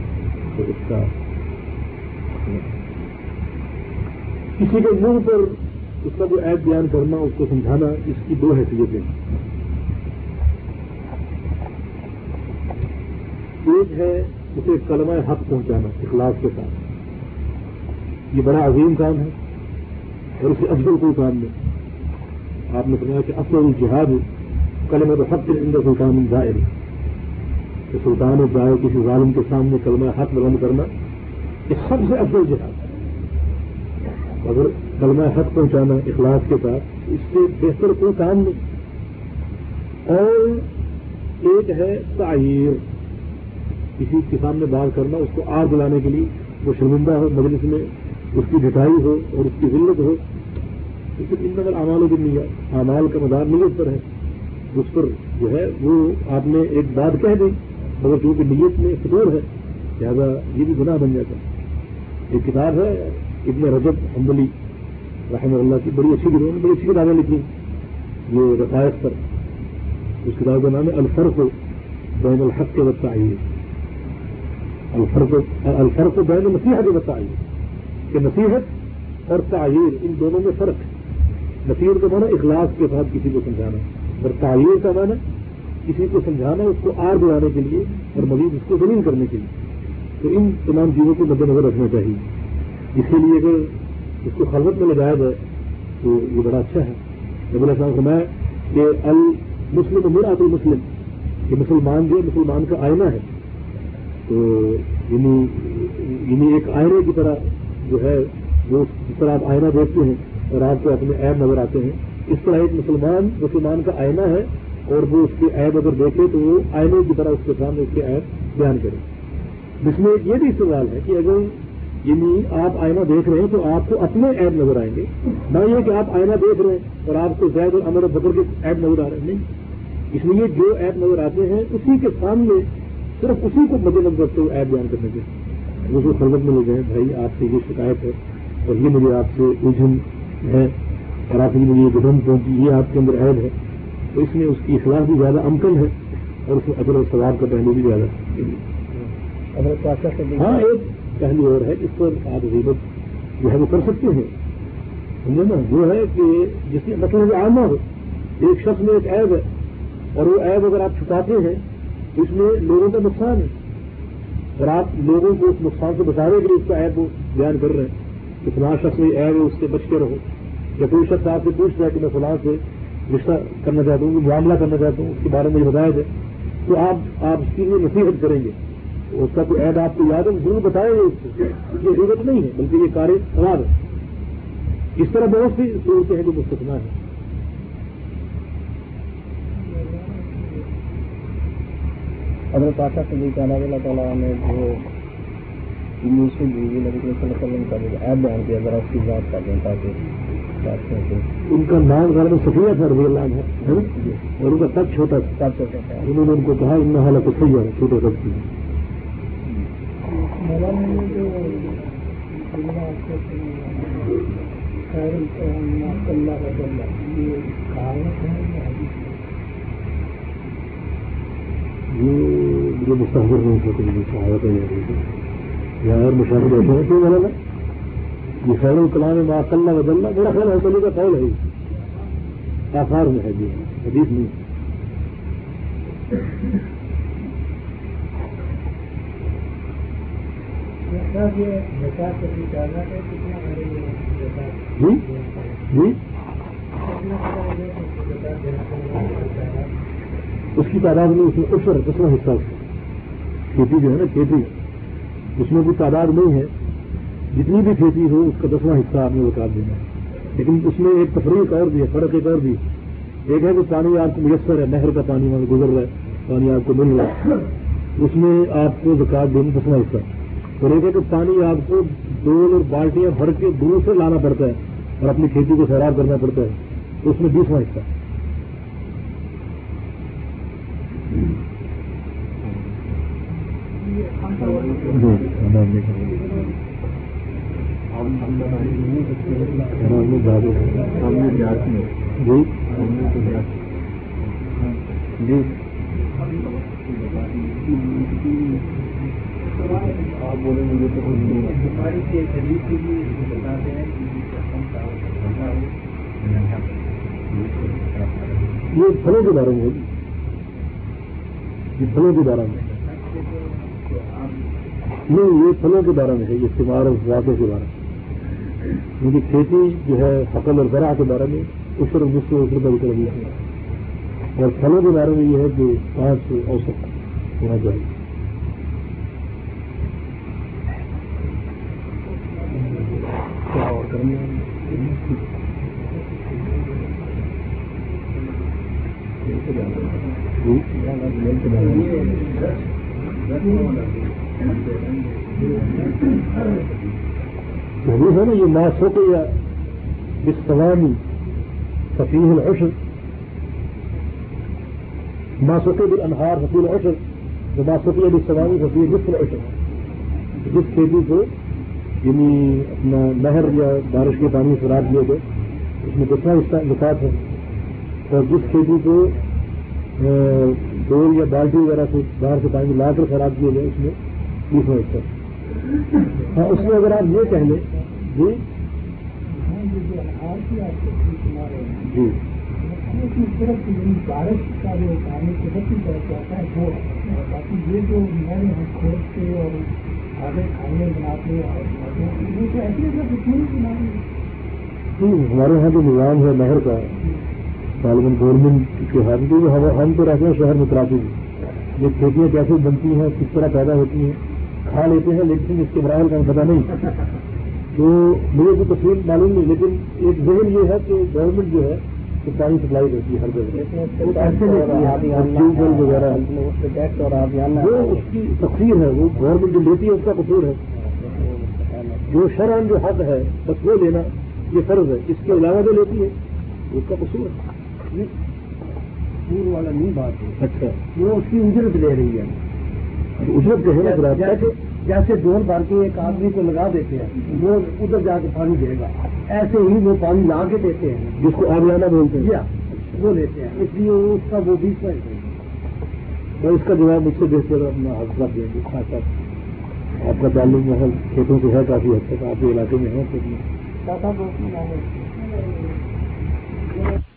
تو اس کا کسی کے منہ پر اس کا جو ایپ بیان کرنا، اس کو سمجھانا، اس کی دو حیثیتیں ایک ہے اسے کلمہ حق پہنچانا، اخلاص کے ساتھ۔ یہ بڑا عظیم کام ہے، اور اسے افضل کوئی کام نہیں۔ آپ نے سنا کہ افضل جہاد کلمہ حق کے اندر سلطان ظاہر ہے۔ کہ سلطان جائے کسی ظالم کے سامنے کلمہ حق بلند کرنا، یہ سب سے افضل جہاد اگر کلمہ حق پہنچانا اخلاص کے ساتھ، اس سے بہتر کوئی کام نہیں۔ اور ایک ہے تعیر کسی کے سامنے بات کرنا، اس کو آگ دلانے کے لیے وہ شرمندہ ہو، مجلس میں اس کی ڈٹائی ہو اور اس کی ذلت ہو۔ لیکن ان نگر امال و دن امال کا مدار نیت پر ہے۔ اس پر جو ہے وہ آپ نے ایک بات کہہ دی۔ مگر چونکہ نیت میں فطور ہے، لہٰذا یہ بھی گناہ بن جاتا ہے۔ ایک کتاب ہے، ابن رجب حمبلی رحمہ اللہ کی، بڑی اچھی کتاب بڑی اچھی کتابیں لکھی یہ رقائق پر۔ اس کتاب کا نام ہے الفرق بین الحق کے بتائیے الفرق الفرق بین نصیحت کے بتائیے کہ نصیحت اور تعیر ان دونوں میں فرق ہے۔ نصیحت کا مانا اخلاص کے ساتھ کسی کو سمجھانا۔ اور تعیر کا مانا کسی کو سمجھانا اس کو آر دلانے کے لیے اور مزید اس کو زمین کرنے کے لیے۔ تو ان تمام چیزوں کو مد نظر رکھنا چاہیے۔ اس کے لیے اگر اس کو خلوت میں لگایا جائے تو یہ بڑا اچھا ہے۔ نبی السلام فرمایا کہ المسلم میرا المسلم، کہ مسلمان جو مسلمان کا آئینہ ہے۔ تو یعنی یعنی ایک آئینے کی طرح جو ہے، وہ جس طرح آپ آئینہ دیکھتے ہیں اور آپ کو اپنے عیب نظر آتے ہیں۔ اس طرح ایک مسلمان مسلمان کا آئینہ ہے۔ اور وہ اس کے عیب اگر دیکھے تو وہ آئینے کی طرح اس کے سامنے اس کے عیب بیان کرے۔ جس میں یہ بھی سوال ہے کہ اگر یعنی آپ آئینہ دیکھ رہے ہیں تو آپ کو اپنے عیب نظر آئیں گے۔ نہ یہ کہ آپ آئینہ دیکھ رہے ہیں اور آپ کو زید اور امر بکر کے عیب نظر آ رہے ہیں۔ نہیں۔ اس لیے جو ایپ نظر آتے ہیں اسی کے سامنے صرف اسی کو مد نظر رکھتے ہوئے ایپ بیان کرنے کے۔ وہ جو میں لے گئے بھائی، آپ سے یہ شکایت ہے اور یہ مجھے آپ سے الجھن ہے اور آپ مجھے یہ گدم پہنچی، یہ آپ کے اندر عید ہے۔ تو اس میں اس کی اخلاق بھی زیادہ امکن ہے اور اس میں اگر ثواب کا پہلو بھی زیادہ ہاں ایک پہلو اور ہے جس پر آپ غیبت جو ہے وہ کر سکتے ہیں۔ سمجھے نا جو ہے کہ جس میں مطلب عامہ ہو ایک شخص میں ایک عیب ہے اور وہ عیب اگر آپ چھپاتے ہیں اس میں لوگوں کا نقصان ہے۔ اور آپ لوگوں کو اس نقصان سے بچانے کے لیے اس کا ایپ بیان کر رہے ہیں کہ فلاں شخص میں ایپ ہے اس سے بچ کے رہو۔ یا کوئی شخص آپ سے پوچھ رہا ہے کہ میں فلاں سے رشتہ کرنا چاہتا ہوں معاملہ کرنا چاہتا ہوں، اس کے بارے میں مجھے بتایا جائے، تو آپ آپ اس کی نصیحت کریں گے۔ اس کا کوئی ایڈ آپ کو یاد ہے ضرور بتائیں گے اس کو۔ یہ ضرورت نہیں ہے، بلکہ یہ کار خراب ہے۔ اس طرح بہت سی صورتیں ہیں جو مستقنا ہے اگر پاشا سے بھی اللہ تعالیٰ نے جو نیوز بھی نبی صلی اللہ علیہ وسلم کا جو ایپ بیان کیا، ذرا اس کی بات کر دیں تاکہ ان کا نام میں سفید ہے رضی اللہ عنہ اور ان کا سب چھوٹا تھا۔ انہوں نے ان کو کہا ان حالت صحیح ہے چھوٹے سب کی یہ مستحبر نہیں تھا کچھ بھی سہایت ہے یار مشاہد بیٹھے ہیں کیوں بنا یہ خیر الکلام میں اللہ بدلنا میرا خیال ہے کا قول ہے۔ آثار میں ہے جی حدیث نہیں جی جی اس کی تعداد میں اس میں افر حصہ۔ کھیتی جو ہے نا کھیتی اس میں کوئی تعداد نہیں ہے۔ جتنی بھی کھیتی ہو، اس کا دسواں حصہ آپ نے بتا دینا۔ ہے لیکن اس میں ایک تفریح اور بھی ہے، فرق ایک اور بھی۔ ایک ہے کہ پانی آپ کو میسر ہے، نہر کا پانی وہاں گزر رہا ہے، پانی آپ کو مل رہا ہے۔ اس میں آپ کو زکات دینا دسواں حصہ۔ اور ایک ہے کہ پانی آپ کو ڈول اور بالٹیاں بھر کے دور سے لانا پڑتا ہے اور اپنی کھیتی کو سیراب کرنا پڑتا ہے۔ تو اس میں بیسواں حصہ۔ جی، جی آپ بولیں مجھے تو یہ پھلوں کے بارے میں یہ پھلوں کے بارے میں نہیں یہ پھلوں کے بارے میں ہے، یہ استعمال اور واقع کے بارے میں۔ مجھے کھیتی جو ہے حقل اور ذرا کے بارے میں اس طرح جس کو اس طرح بھی ہے۔ اور پھلوں کے بارے میں یہ ہے کہ پانچ اوسط ہونا چاہیے اور کرنے یہ ماسوک یا بستوانی فقیر العشر. ماسوک بالانہار فقیر العشر. جو ماسوک یا بستوانی فقیر نصف العشر جس کھیتی کو یعنی اپنا نہر یا بارش کے پانی سے رات لیے گئے. اس میں کتنا نکات ہے؟ اور جس کھیتی کو ڈور یا بالٹی وغیرہ سے باہر سے پانی لا کر خراب کیے گئے، اس میں بیس حصہ ہاں اس میں اگر آپ یہ کہہ لیں جی جی۔ بارش کا جو پانی قدرتی طرف ہے وہ باقی یہ جو کھود کے اور آگے کھانے بناتے تو ایسے ہمارے یہاں جو نظام ہے نہر کا غالباً گورنمنٹ کے ہاتھ میں ہم تو رہتے ہیں شہر میں کراچی میں یہ کھیتیاں کیسے بنتی ہیں، کس طرح پیدا ہوتی ہیں، کھا لیتے ہیں لیکن اس کے براہ کا پتا نہیں۔ تو مجھے کوئی تفصیل معلوم نہیں لیکن ایک ذہن یہ ہے کہ گورنمنٹ جو ہے پانی سپلائی دیتی ہے ہر جگہ۔ وغیرہ۔ وہ اس کی تقسیم ہے وہ گورنمنٹ جو لیتی ہے اس کا قصور ہے۔ جو شرح جو حق ہے بس وہ لینا یہ فرض ہے۔ اس کے علاوہ جو لیتی ہے اس کا قصور ہے۔ قصور والا نہیں بات ہے۔ اچھا۔ وہ اس کی اجرت لے رہی ہے۔ اجرت جو ہے جیسے ڈول بھر کے ایک آدمی کو لگا دیتے ہیں وہ ادھر جا کے پانی دے گا۔ ایسے ہی وہ پانی لا کے دیتے ہیں۔ جس کو آبیانہ بولتے ہیں۔ وہ لیتے ہیں۔ اس لیے اس کا وہ بیس پوائنٹ میں اس کا جواب مجھ سے دیکھ کر اپنا حوصلہ دیں گے خاص آپ کا تعلق محل کھیتوں سے ہے کافی حد تک آپ کے علاقے میں ہے